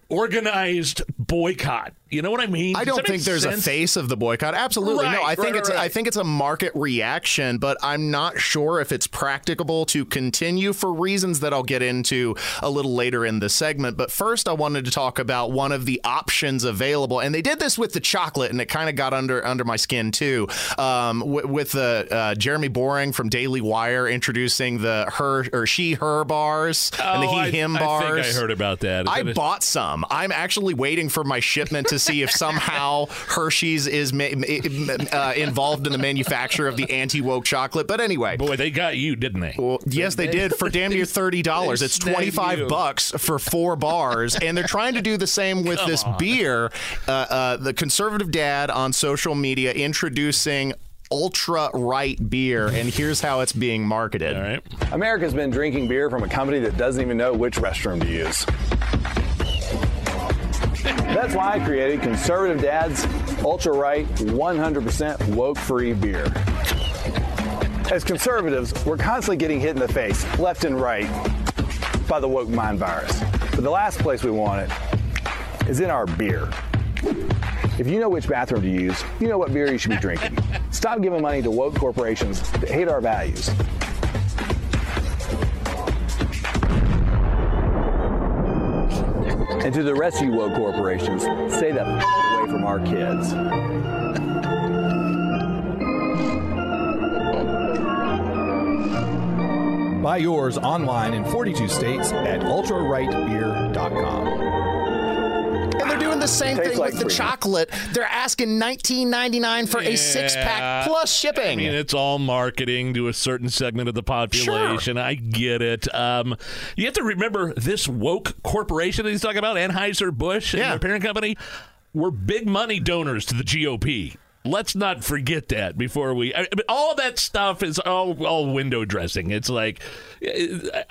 organized boycott. You know what I mean? I don't think there's sense? a face of the boycott. Absolutely no. Right, I think right, it's right. I think it's a market reaction, but I'm not sure if it's practicable to continue for reasons that I'll get into a little later in the segment. But first, I wanted to talk about one of the options available, and they did this with the chocolate, and it kind of got under under my skin too. Um, w- with the uh, Jeremy Boring from Daily Wire introducing the her or she her bars and the Oh, he I- him I bars. think I heard about that. Is I that a- bought some. I'm actually waiting for my shipment to see if somehow Hershey's is ma- uh, involved in the manufacture of the anti woke chocolate. But anyway, boy, they got you, didn't they? Well, yes, they did for damn near thirty dollars. It's twenty five you. bucks for four bars, and they're trying to do the same with Come this on. beer. Uh, uh, the conservative dad on social media introducing. Ultra right beer, and here's how it's being marketed. All right. America's been drinking beer from a company that doesn't even know which restroom to use. That's why I created Conservative Dad's Ultra Right 100% woke free beer. As conservatives, we're constantly getting hit in the face, left and right, by the woke mind virus. But the last place we want it is in our beer. If you know which bathroom to use, you know what beer you should be drinking. Stop giving money to woke corporations that hate our values. And to the rest of you woke corporations, stay the f- away from our kids. Buy yours online in 42 states at ultrarightbeer.com. And they're doing the same Tastes thing like with the freedom. chocolate. They're asking nineteen ninety nine for a six pack plus shipping. I mean, it's all marketing to a certain segment of the population. I get it. Um, you have to remember this woke corporation that he's talking about, Anheuser Busch, and their parent company, were big money donors to the GOP. Let's not forget that before we. I, I mean, all that stuff is all all window dressing. It's like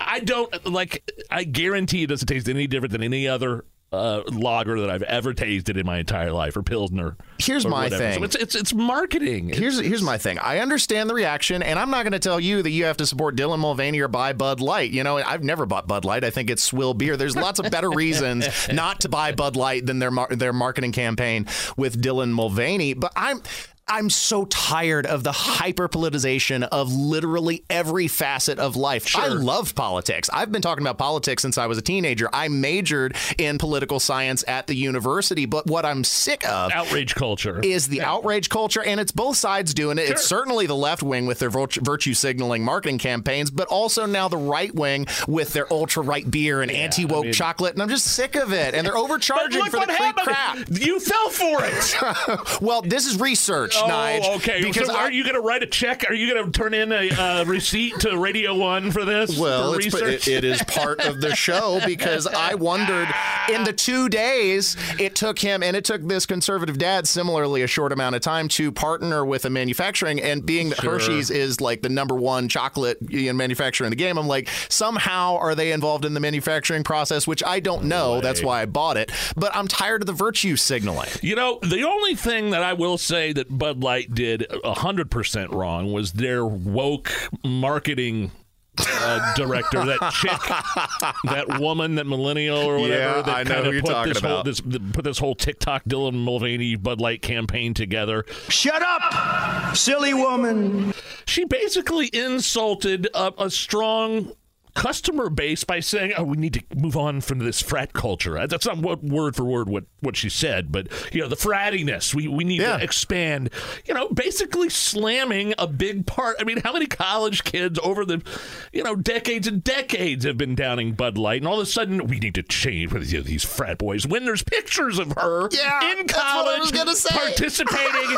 I don't like. I guarantee it doesn't taste any different than any other. Uh, lager that I've ever tasted in my entire life, or pilsner. Here's or my whatever. thing. So it's, it's it's marketing. Here's here's my thing. I understand the reaction, and I'm not going to tell you that you have to support Dylan Mulvaney or buy Bud Light. You know, I've never bought Bud Light. I think it's swill beer. There's lots of better reasons not to buy Bud Light than their mar- their marketing campaign with Dylan Mulvaney. But I'm. I'm so tired of the hyper politicization of literally every facet of life. Sure. I love politics. I've been talking about politics since I was a teenager. I majored in political science at the university, but what I'm sick of outrage culture is the outrage culture, and it's both sides doing it. It's certainly the left wing with their virtue, signaling marketing campaigns, but also now the right wing with their ultra right beer and anti woke mean- chocolate. And I'm just sick of it. And they're overcharging for the what creep crap. You fell for it. well, this is research. Oh, okay. Because so I- are you going to write a check? Are you going to turn in a uh, receipt to Radio One for this? Well, for it, it is part of the show because I wondered in the two days it took him, and it took this conservative dad similarly a short amount of time to partner with a manufacturing. And being that Sure. Hershey's is like the number one chocolate manufacturer in the game, I'm like, somehow are they involved in the manufacturing process, which I don't know. That's why I bought it. But I'm tired of the virtue signaling. You know, the only thing that I will say that Bud Light did 100% wrong was their woke marketing uh, director, that chick, that woman, that millennial or whatever, Yeah, that I know kind who of you're put talking this whole this put this whole TikTok Dylan Mulvaney Bud Light campaign together. Shut up, silly woman. She basically insulted a, a strong customer base by saying, "Oh, we need to move on from this frat culture." Uh, That's not what word for word what what she said, but you know, the frattiness. We we need to expand. You know, basically slamming a big part. I mean, how many college kids over the you know decades and decades have been downing Bud Light, and all of a sudden we need to change with you know, these frat boys when there's pictures of her Yeah, in that's what I college participating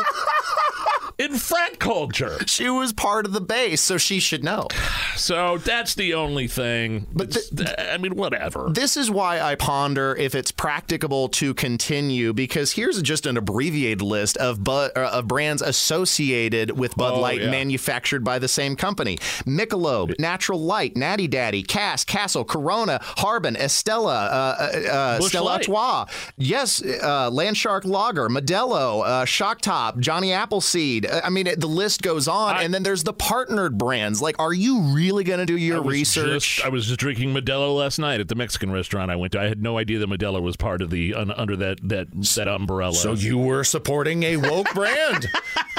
in frat culture. She was part of the base, so she should know. So that's the only thing. But I mean, whatever. This is why I ponder if it's practicable to continue because here's just an abbreviated list of Bud, uh, of brands associated with Bud Oh, Light yeah. manufactured by the same company: Michelob, Natural Light, Natty Daddy, Cass, Castle, Corona, Harbin, Estella, uh, uh, uh, Stella Artois, yes, uh, Landshark Lager, Modelo, uh, Shock Top, Johnny Appleseed. I mean, it, the list goes on, and then there's the partnered brands. Like, are you really going to do your research? Just- I was just drinking Modelo last night at the Mexican restaurant I went to. I had no idea that Modelo was part of the un, under that that that umbrella. So you were supporting a woke brand,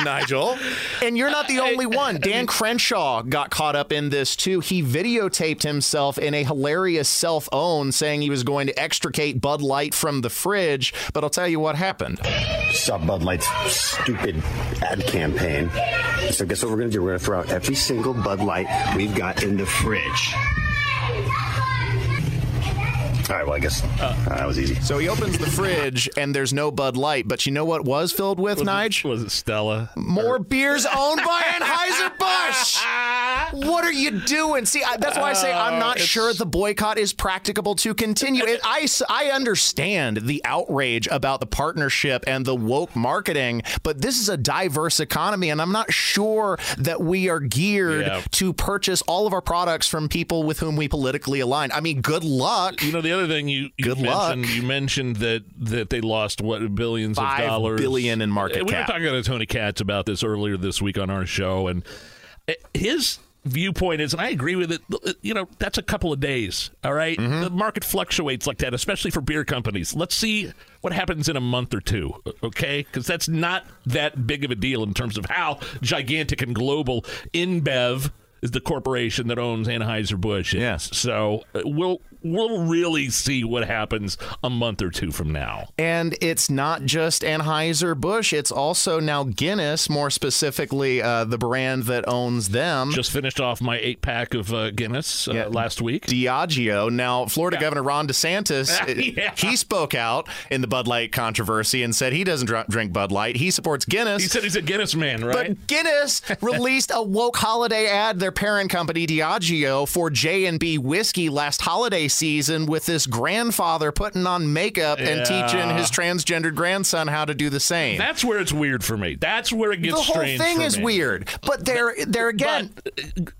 Nigel. And you're not the only one. Dan Crenshaw got caught up in this too. He videotaped himself in a hilarious self own saying he was going to extricate Bud Light from the fridge. But I'll tell you what happened. Saw Bud Light's stupid ad campaign. So guess what we're gonna do? We're gonna throw out every single Bud Light we've got in the fridge. All right. Well, I guess uh, that was easy. So he opens the fridge and there's no Bud Light, but you know what was filled with, Nige? Was it Stella? More beers owned by Anheuser-Busch. What are you doing? See, I, that's why I say I'm not sure the boycott is practicable to continue. It, I, s- I understand the outrage about the partnership and the woke marketing, but this is a diverse economy, and I'm not sure that we are geared Yeah. to purchase all of our products from people with whom we politically align. I mean, good luck. You know, the other thing you, you Good luck. mentioned, you mentioned that that they lost what billions Five of dollars, billion in market we cap. were talking to Tony Katz about this earlier this week on our show, and uh, his viewpoint is, and I agree with it. You know, that's a couple of days. All right? Mm-hmm. the market fluctuates like that, especially for beer companies. Let's see what happens in a month or two. Okay, because that's not that big of a deal in terms of how gigantic and global InBev is the corporation that owns Anheuser Busch. Yes. So uh, we'll we'll really see what happens a month or two from now. And it's not just Anheuser-Busch, it's also now Guinness, more specifically uh, the brand that owns them. Just finished off my eight pack of uh, Guinness uh, last week. Diageo. Now, Florida Governor Ron DeSantis, Yeah. he spoke out in the Bud Light controversy and said he doesn't dr- drink Bud Light. He supports Guinness. He said he's a Guinness man, right? But Guinness released a woke holiday ad, their parent company Diageo, for J&B whiskey last holiday season with this grandfather putting on makeup and teaching his transgendered grandson how to do the same. That's where it's weird for me. That's where it gets the whole thing is me. weird. But there, there again,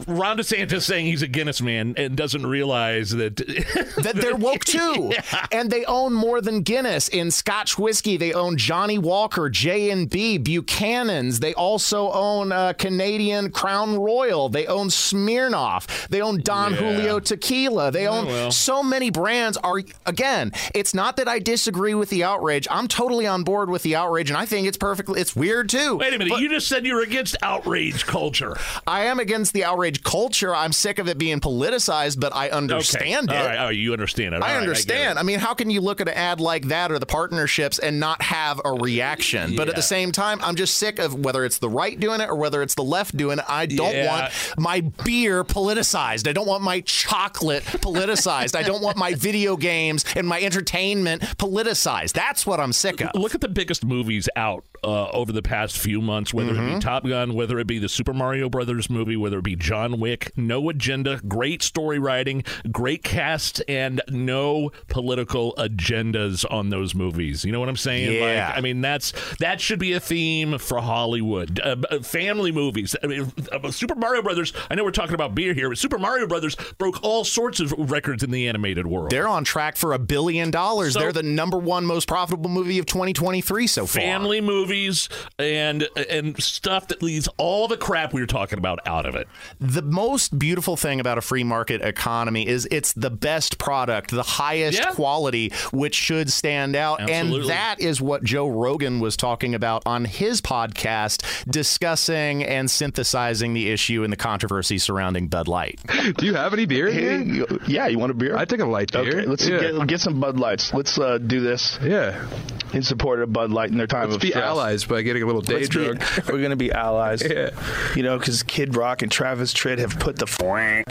Ron DeSantis saying he's a Guinness man and doesn't realize that that they're woke too, and they own more than Guinness in Scotch whiskey. They own Johnnie Walker, J and B, Buchanan's. They also own uh, Canadian Crown Royal. They own Smirnoff. They own Don Yeah. Julio Tequila. They own well. so many brands. Are again, it's not that I disagree with the outrage. I'm totally on board with the outrage, and I think it's perfectly. It's weird too. Wait a minute, But- you just said you were against outrage culture. I am against the outrage culture. I'm sick of it being politicized, but I understand okay. it. All right, all right, you understand it. I understand. it. I, mean, how can you look at an ad like that or the partnerships and not have a reaction? But at the same time, I'm just sick of whether it's the right doing it or whether it's the left doing it. I don't Yeah. want my beer politicized. I don't want my chocolate politicized. I don't want my video games and my entertainment politicized. That's what I'm sick of. Look at the biggest movies out uh, over the past few months, whether Mm-hmm. it be Top Gun, whether it be the Super Mario Brothers movie, whether it be John Wick. No agenda, great story writing, great cast, and no political agendas on those movies. You know what I'm saying? Yeah. Like, I mean, that's that should be a theme for Hollywood. Uh, uh, family movies. I mean, uh, Super Mario Brothers. I know we're talking about beer here, but Super Mario Brothers broke all sorts of records in the animated world. They're on track for a billion dollars. So- They're the number one most profitable movie of 2023 so far. family movies and and stuff that leaves all the crap we were talking about out of it. The most beautiful thing about a free market economy is it's the best product, the highest Yeah. quality, which should stand out. Absolutely. And that is what Joe Rogan was talking about on his podcast, discussing and synthesizing the issue and the controversy surrounding Bud Light. Do you have any beer? Hey, here? yeah, you want a beer? I take a light beer. Okay, let's yeah. get, get some Bud Lights. Let's uh, do this yeah. in support of Bud Light in their time Let's of be stress. Allies by getting a little day Let's be- drunk. we're gonna be allies. Yeah. You know, because Kid Rock and Travis Tritt have put the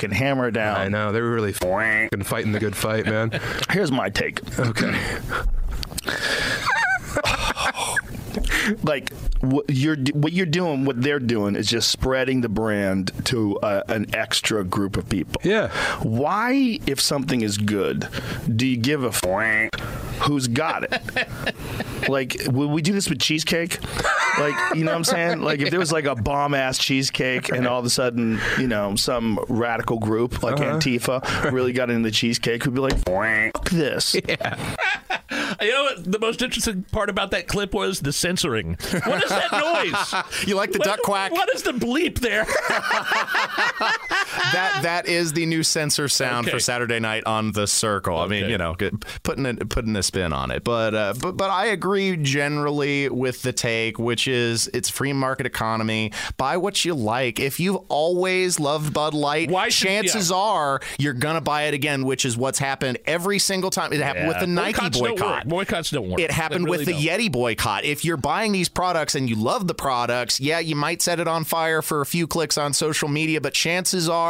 and hammer down. I know they're really and fighting the good fight, man. Here's my take. Okay. like what you're what you're doing, what they're doing is just spreading the brand to uh, an extra group of people. Yeah. Why, if something is good, do you give a f- who's got it? like, would we do this with cheesecake? Like, you know what I'm saying? Like, if there was like a bomb ass cheesecake, and all of a sudden, you know, some radical group like Uh-huh. Antifa really got into the cheesecake, we'd be like, fuck this. Yeah. You know what? The most interesting part about that clip was the censoring. What is that noise? You like the What- duck quack? What is the bleep there? that that is the new censor sound Okay. for Saturday night on the Circle. I mean, you know, putting it, putting a spin on it. But uh, but but I agree generally with the take, which is it's free market economy. Buy what you like. If you've always loved Bud Light, Why should- chances yeah. are you're gonna buy it again, which is what's happened every single time. It happened with the Nike Boycotts don't boycott. Boycotts don't work. It happened They with the don't. Yeti boycott. If you're buying these products and you love the products, yeah, you might set it on fire for a few clicks on social media, but chances are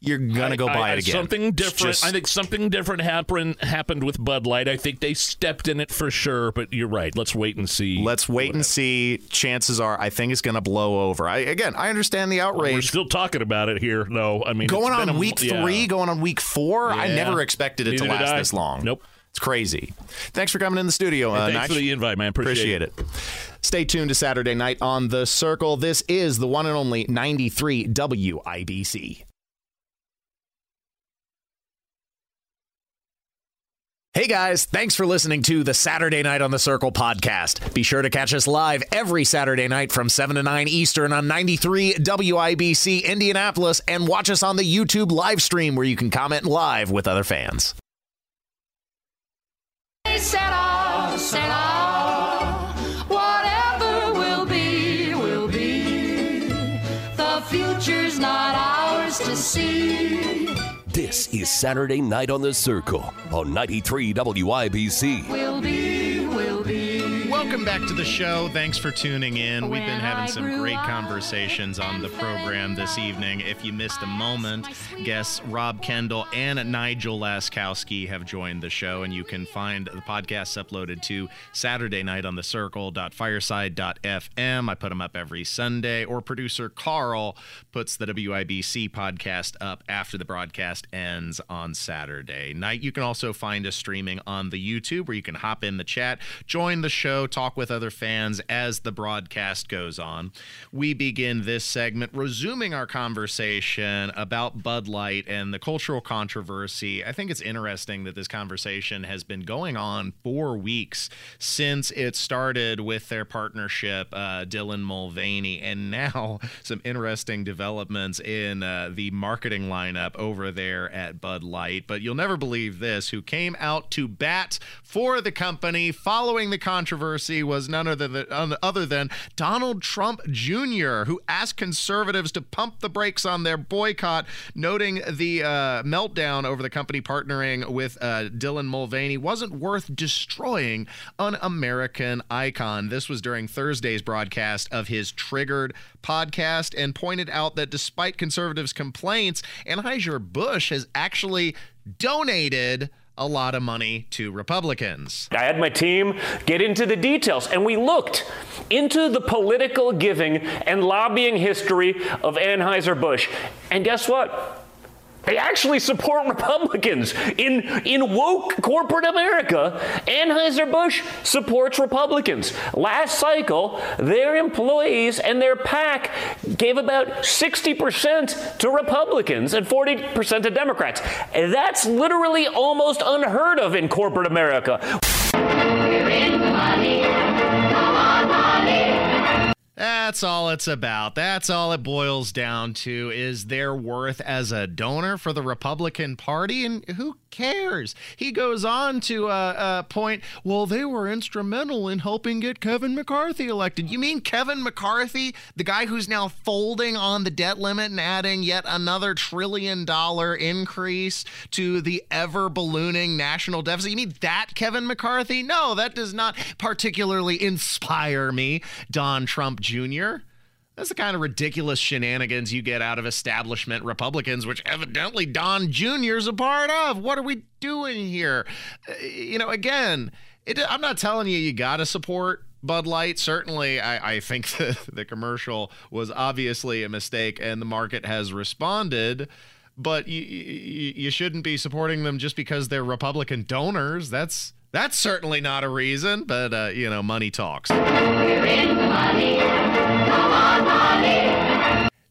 you're gonna go buy I- it again. Something different. just- I think something different happened happened with Bud Light. I think they stepped in it for sure. But you're right. Let's wait and see. Let's wait and see. Chances are, I think it's going to blow over. I, again, I understand the outrage. We're still talking about it here. No, I mean going on a- week yeah. three, going on week four. I never expected it to Neither did last this long. Nope. It's crazy. Thanks for coming in the studio. Uh, thanks Nige. for the invite, man. Appreciate, Appreciate it. Stay tuned to Saturday night on The Circle. This is the one and only 93 WIBC. Hey guys, thanks for listening to the Saturday Night on the Circle podcast. Be sure to catch us live every Saturday night from 7 to 9 Eastern on 93 WIBC Indianapolis and watch us on the YouTube live stream where you can comment live with other fans. Settle, settle. This is Saturday Night on the Circle on 93 WIBC. Be. Welcome back to the show. Thanks for tuning in. We've been having some great conversations on the program this evening. If you missed a moment, guests Rob Kendall and Nigel Laskowski have joined the show, and you can find the podcasts uploaded to Saturday night on the circle.fireside.fm. I put them up every Sunday, or producer Carl puts the WIBC podcast up after the broadcast ends on Saturday night. You can also find us streaming on the YouTube where you can hop in the chat, join the show, talk with other fans as the broadcast goes on. We begin this segment resuming our conversation about Bud Light and the cultural controversy. I think it's interesting that this conversation has been going on for weeks since it started with their partnership, uh, Dylan Mulvaney, and now some interesting developments in uh, the marketing lineup over there at Bud Light. But you'll never believe this who came out to bat for the company following the controversy was none other than, other than Donald Trump Jr., who asked conservatives to pump the brakes on their boycott, noting the uh, meltdown over the company partnering with uh, Dylan Mulvaney wasn't worth destroying an American icon. This was during Thursday's broadcast of his Triggered podcast and pointed out that despite conservatives' complaints, Anheuser-Busch has actually donated a lot of money to Republicans. I had my team get into the details, and we looked into the political giving and lobbying history of Anheuser-Busch. And guess what? They actually support Republicans. In, in woke corporate America, Anheuser-Busch supports Republicans. Last cycle, their employees and their PAC gave about 60% to Republicans and 40% to Democrats. That's literally almost unheard of in corporate America. That's all it's about. That's all it boils down to is their worth as a donor for the Republican Party. And who cares? He goes on to uh, uh, point, well, they were instrumental in helping get Kevin McCarthy elected. You mean Kevin McCarthy, the guy who's now folding on the debt limit and adding yet another trillion dollar increase to the ever ballooning national deficit? You mean that Kevin McCarthy? No, that does not particularly inspire me, Don Trump Jr. That's the kind of ridiculous shenanigans you get out of establishment Republicans, which evidently Don Jr.'s a part of. What are we doing here? Uh, you know, again, it, I'm not telling you you got to support Bud Light. Certainly, I, I think the, the commercial was obviously a mistake and the market has responded. But you, you, you shouldn't be supporting them just because they're Republican donors. That's that's certainly not a reason, but uh, you know, money talks.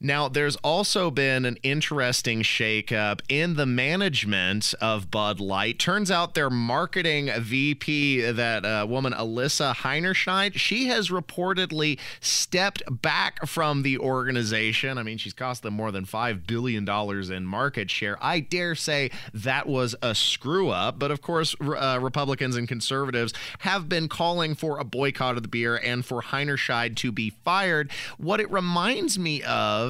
Now, there's also been an interesting shakeup in the management of Bud Light. Turns out their marketing VP, that uh, woman Alyssa Heinerscheid, she has reportedly stepped back from the organization. I mean, she's cost them more than $5 billion in market share. I dare say that was a screw up. But of course, uh, Republicans and conservatives have been calling for a boycott of the beer and for Heinerscheid to be fired. What it reminds me of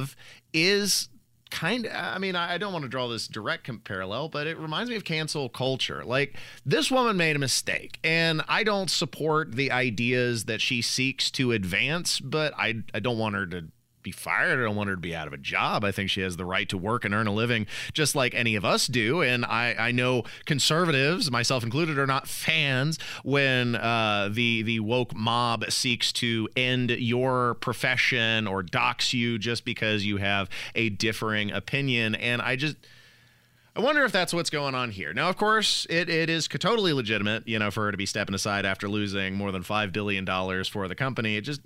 is kind of i mean i don't want to draw this direct parallel but it reminds me of cancel culture. Like this woman made a mistake and i don't support the ideas that she seeks to advance but i, I don't want her to be fired. I don't want her to be out of a job. I think she has the right to work and earn a living just like any of us do. And I, I know conservatives, myself included, are not fans when uh, the the woke mob seeks to end your profession or dox you just because you have a differing opinion. And I just I wonder if that's what's going on here. Now, of course, it, it is totally legitimate, you know, for her to be stepping aside after losing more than $5 billion for the company. It just,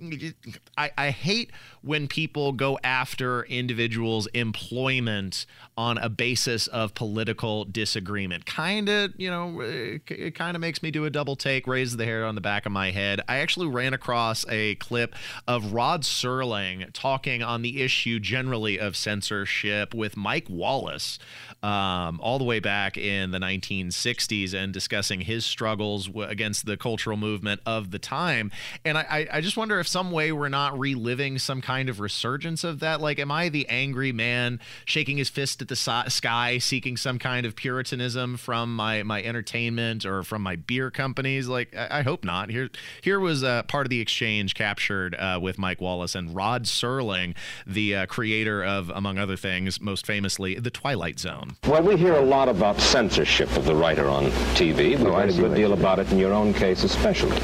I, I hate when people go after individuals' employment on a basis of political disagreement. Kind of, you know, it, kind of makes me do a double take, raise the hair on the back of my head. I actually ran across a clip of Rod Serling talking on the issue generally of censorship with Mike Wallace um, all the way back in the 1960s and discussing his struggles against the cultural movement of the time. And I, I just wonder if some way we're not reliving some kind of resurgence of that. Like, am I the angry man shaking his fist at the si- sky, seeking some kind of puritanism from my my entertainment or from my beer companies? Like, I, I hope not. Here here was uh, part of the exchange captured uh, with Mike Wallace and Rod Serling, the uh, creator of, among other things, most famously, The Twilight Zone. Well, we hear a lot about censorship of the writer on TV. We've heard a good deal about it in your own case especially.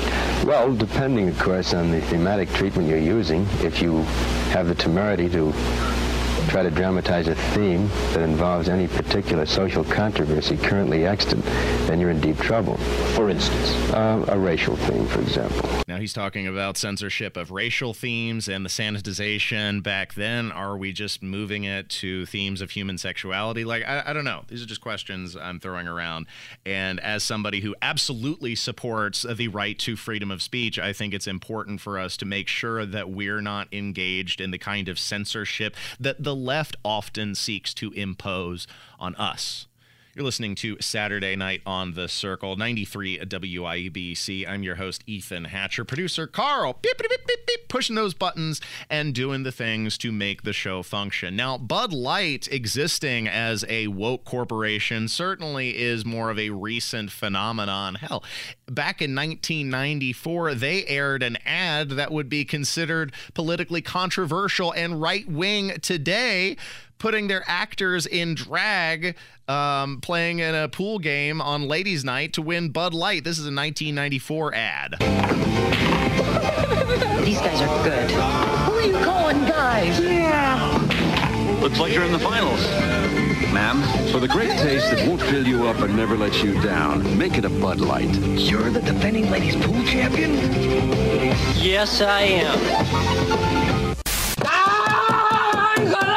Well, depending, of course, on the thematic treatment you're using, if you have the temerity to try to dramatize a theme that involves any particular social controversy currently extant, then you're in deep trouble. For instance? Uh, a racial theme, for example. Now he's talking about censorship of racial themes and the sanitization back then. Are we just moving it to themes of human sexuality? Like, I, I don't know. These are just questions I'm throwing around. And as somebody who absolutely supports the right to freedom of speech, I think it's important for us to make sure that we're not engaged in the kind of censorship that the left often seeks to impose on us. You're listening to Saturday Night on the Circle, 93 WIBC. I'm your host, Ethan Hatcher. Producer Carl, beep, beep, beep, pushing those buttons and doing the things to make the show function. Now, Bud Light existing as a woke corporation certainly is more of a recent phenomenon. Hell, back in 1994, they aired an ad that would be considered politically controversial and right wing today putting their actors in drag, um, playing in a pool game on ladies' night to win Bud Light. This is a 1994 ad. These guys are good. Who are you calling guys? Yeah. Looks like you're in the finals. Ma'am, for the great taste that won't fill you up and never lets you down, make it a Bud Light. You're the defending ladies pool champion? Yes, I am. Ah,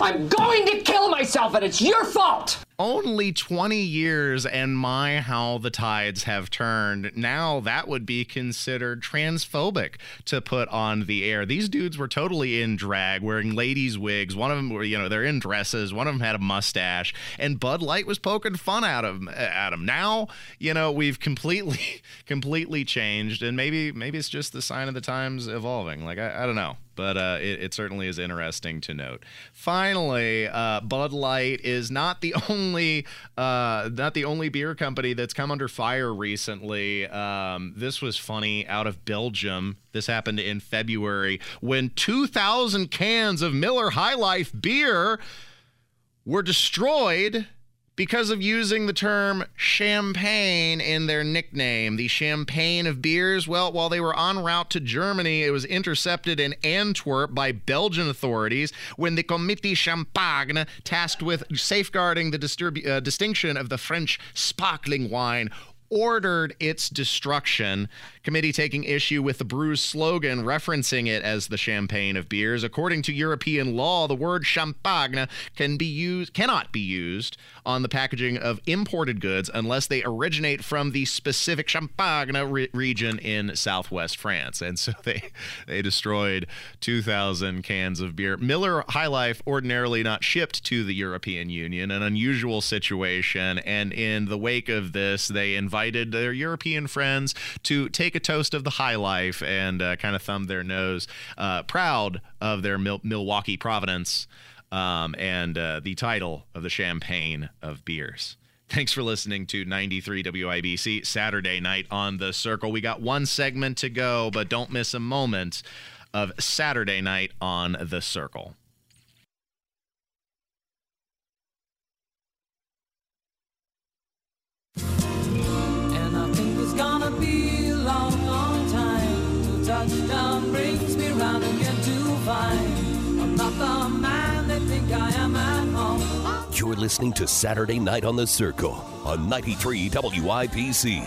I'm going to kill myself, and it's your fault! Only 20 years, and my, how the tides have turned. Now that would be considered transphobic to put on the air. These dudes were totally in drag, wearing ladies' wigs. One of them were, you know, they're in dresses. One of them had a mustache, and Bud Light was poking fun out of at them. Now, you know, we've completely, completely changed, and maybe, maybe it's just the sign of the times evolving. Like I, I don't know but uh, it, it, certainly is interesting to note. Finally, uh, Bud Light is not the only uh, not the only beer company that's come under fire recently. Um, this was funny out of Belgium. This happened in February when 2,000 cans of Miller High Life beer were destroyed because of using the term champagne in their nickname, the champagne of beers. Well, while they were en route to Germany, it was intercepted in Antwerp by Belgian authorities when the Comité Champagne, tasked with safeguarding the uh, distinction of the French sparkling wine, ordered its destruction. Committee taking issue with the brew's slogan, referencing it as the champagne of beers. According to European law, the word champagne can be used cannot be used on the packaging of imported goods unless they originate from the specific Champagne re- region in southwest France. And so they they destroyed 2,000 cans of beer. Miller High Life ordinarily not shipped to the European Union, an unusual situation. And in the wake of this, they invited their European friends to take a toast of the High Life and uh, kind of thumb their nose, uh, proud of their Mil- Milwaukee provenance um, and uh, the title of the champagne of beers. Thanks for listening to 93 WIBC Saturday night on the Circle. We got one segment to go, but don't miss a moment of Saturday night on the Circle. You're listening to Saturday Night on the Circle on 93 WIBC.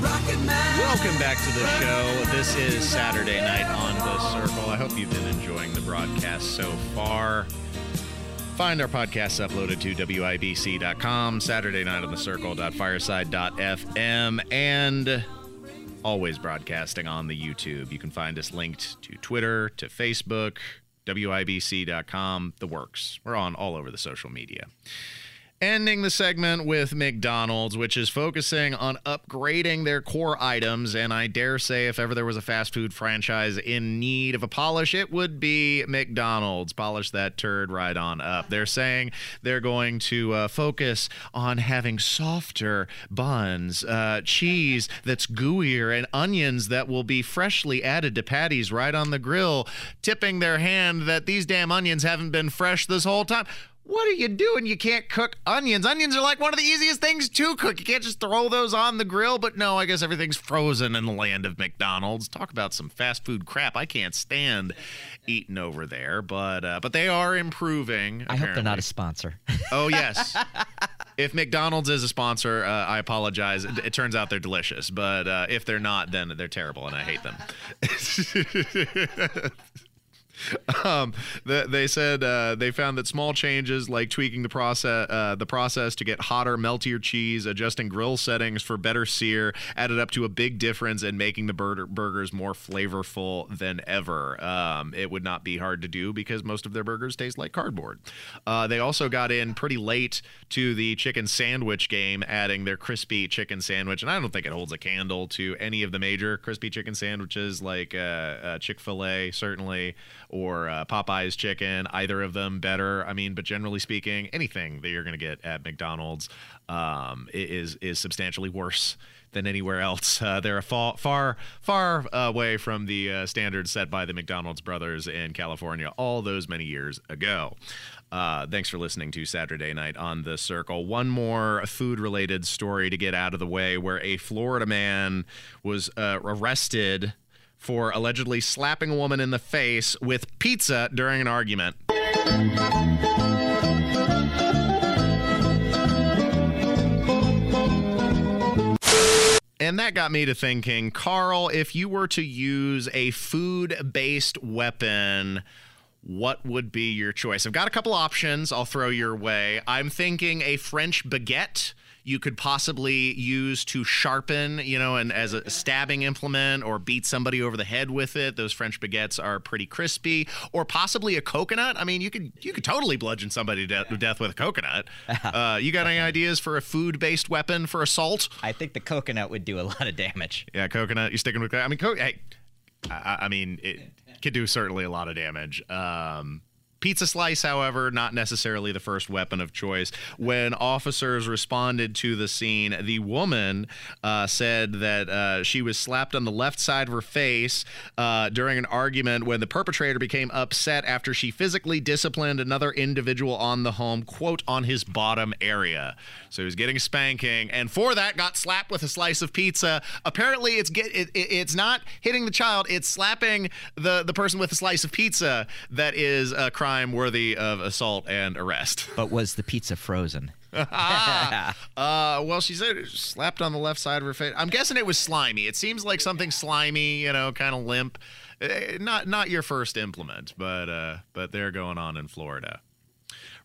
Welcome back to the show. This is Saturday night on the Circle. I hope you've been enjoying the broadcast so far. Find our podcasts uploaded to WIBC.com, Saturday night on the circle.fireside.fm, and always broadcasting on the YouTube. You can find us linked to Twitter, to Facebook, WIBC.com, the works. We're on all over the social media. Ending the segment with McDonald's, which is focusing on upgrading their core items. And I dare say, if ever there was a fast food franchise in need of a polish, it would be McDonald's. Polish that turd right on up. They're saying they're going to uh, focus on having softer buns, uh, cheese that's gooier, and onions that will be freshly added to patties right on the grill, tipping their hand that these damn onions haven't been fresh this whole time. What are you doing? You can't cook onions. Onions are like one of the easiest things to cook. You can't just throw those on the grill. But no, I guess everything's frozen in the land of McDonald's. Talk about some fast food crap. I can't stand eating over there. But uh, but they are improving. I hope they're not a sponsor. Oh yes. if McDonald's is a sponsor, uh, I apologize. It, it turns out they're delicious, but uh, if they're not, then they're terrible, and I hate them. um, the, they said uh, they found that small changes like tweaking the process, uh, the process to get hotter, meltier cheese, adjusting grill settings for better sear, added up to a big difference in making the burger, burgers more flavorful than ever. Um, it would not be hard to do because most of their burgers taste like cardboard. Uh, they also got in pretty late to the chicken sandwich game, adding their crispy chicken sandwich, and I don't think it holds a candle to any of the major crispy chicken sandwiches like uh, uh, Chick Fil A, certainly or uh, Popeye's chicken. Either of them better. I mean, but generally speaking, anything that you're going to get at McDonald's um, is is substantially worse than anywhere else. Uh, they're far far far away from the uh, standards set by the McDonald's brothers in California all those many years ago. Uh, thanks for listening to Saturday Night on the Circle. One more food related story to get out of the way where a Florida man was uh, arrested for allegedly slapping a woman in the face with pizza during an argument. And that got me to thinking, Carl, if you were to use a food based weapon, what would be your choice? I've got a couple options I'll throw your way. I'm thinking a French baguette you could possibly use to sharpen, you know, and as a stabbing implement or beat somebody over the head with it. Those French baguettes are pretty crispy. Or possibly a coconut. I mean, you could you could totally bludgeon somebody to, death with a coconut. Uh, you got any ideas for a food-based weapon for assault? I think the coconut would do a lot of damage. Yeah, coconut. You sticking with? That? I mean, co- hey, I, I mean, it could do certainly a lot of damage. Um, Pizza slice, however, not necessarily the first weapon of choice. When officers responded to the scene, the woman uh, said that uh, she was slapped on the left side of her face uh, during an argument when the perpetrator became upset after she physically disciplined another individual on the home, quote, on his bottom area. So he was getting spanking, and for that got slapped with a slice of pizza. Apparently, it's get it, it- it's not hitting the child; it's slapping the the person with a slice of pizza that is a crime worthy of assault and arrest. But was the pizza frozen? uh, well, she said it slapped on the left side of her face. I'm guessing it was slimy. It seems like something slimy, you know, kind of limp. Eh, Not not your first implement, but uh, but they're going on in Florida.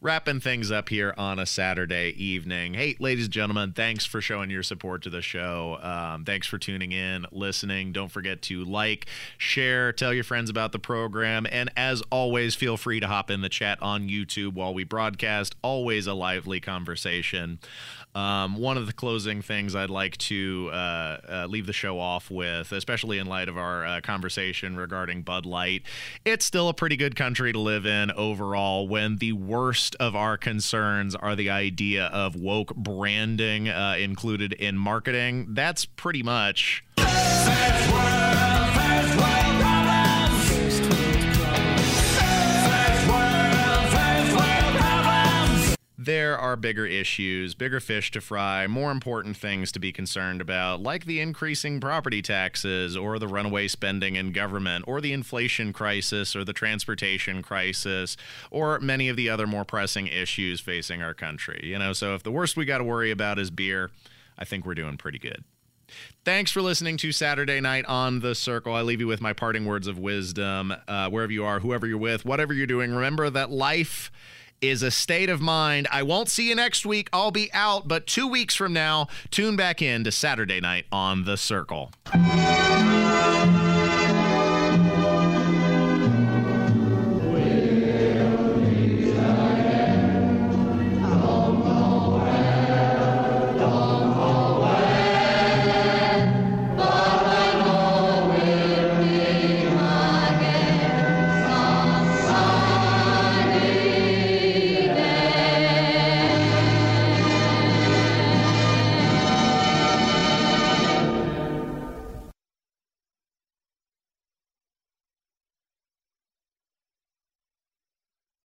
Wrapping things up here on a Saturday evening. Hey, ladies and gentlemen, thanks for showing your support to the show. Um, thanks for tuning in, listening. Don't forget to like, share, tell your friends about the program. And as always, feel free to hop in the chat on YouTube while we broadcast. Always a lively conversation. Um, one of the closing things I'd like to uh, uh, leave the show off with, especially in light of our uh, conversation regarding Bud Light, it's still a pretty good country to live in overall when the worst of our concerns are the idea of woke branding uh, included in marketing. That's pretty much. There are bigger issues, bigger fish to fry, more important things to be concerned about, like the increasing property taxes, or the runaway spending in government, or the inflation crisis, or the transportation crisis, or many of the other more pressing issues facing our country. You know, so if the worst we got to worry about is beer, I think we're doing pretty good. Thanks for listening to Saturday Night on the Circle. I leave you with my parting words of wisdom. Uh, wherever you are, whoever you're with, whatever you're doing, remember that life is a state of mind. I won't see you next week. I'll be out, but two weeks from now, tune back in to Saturday Night on the Circle.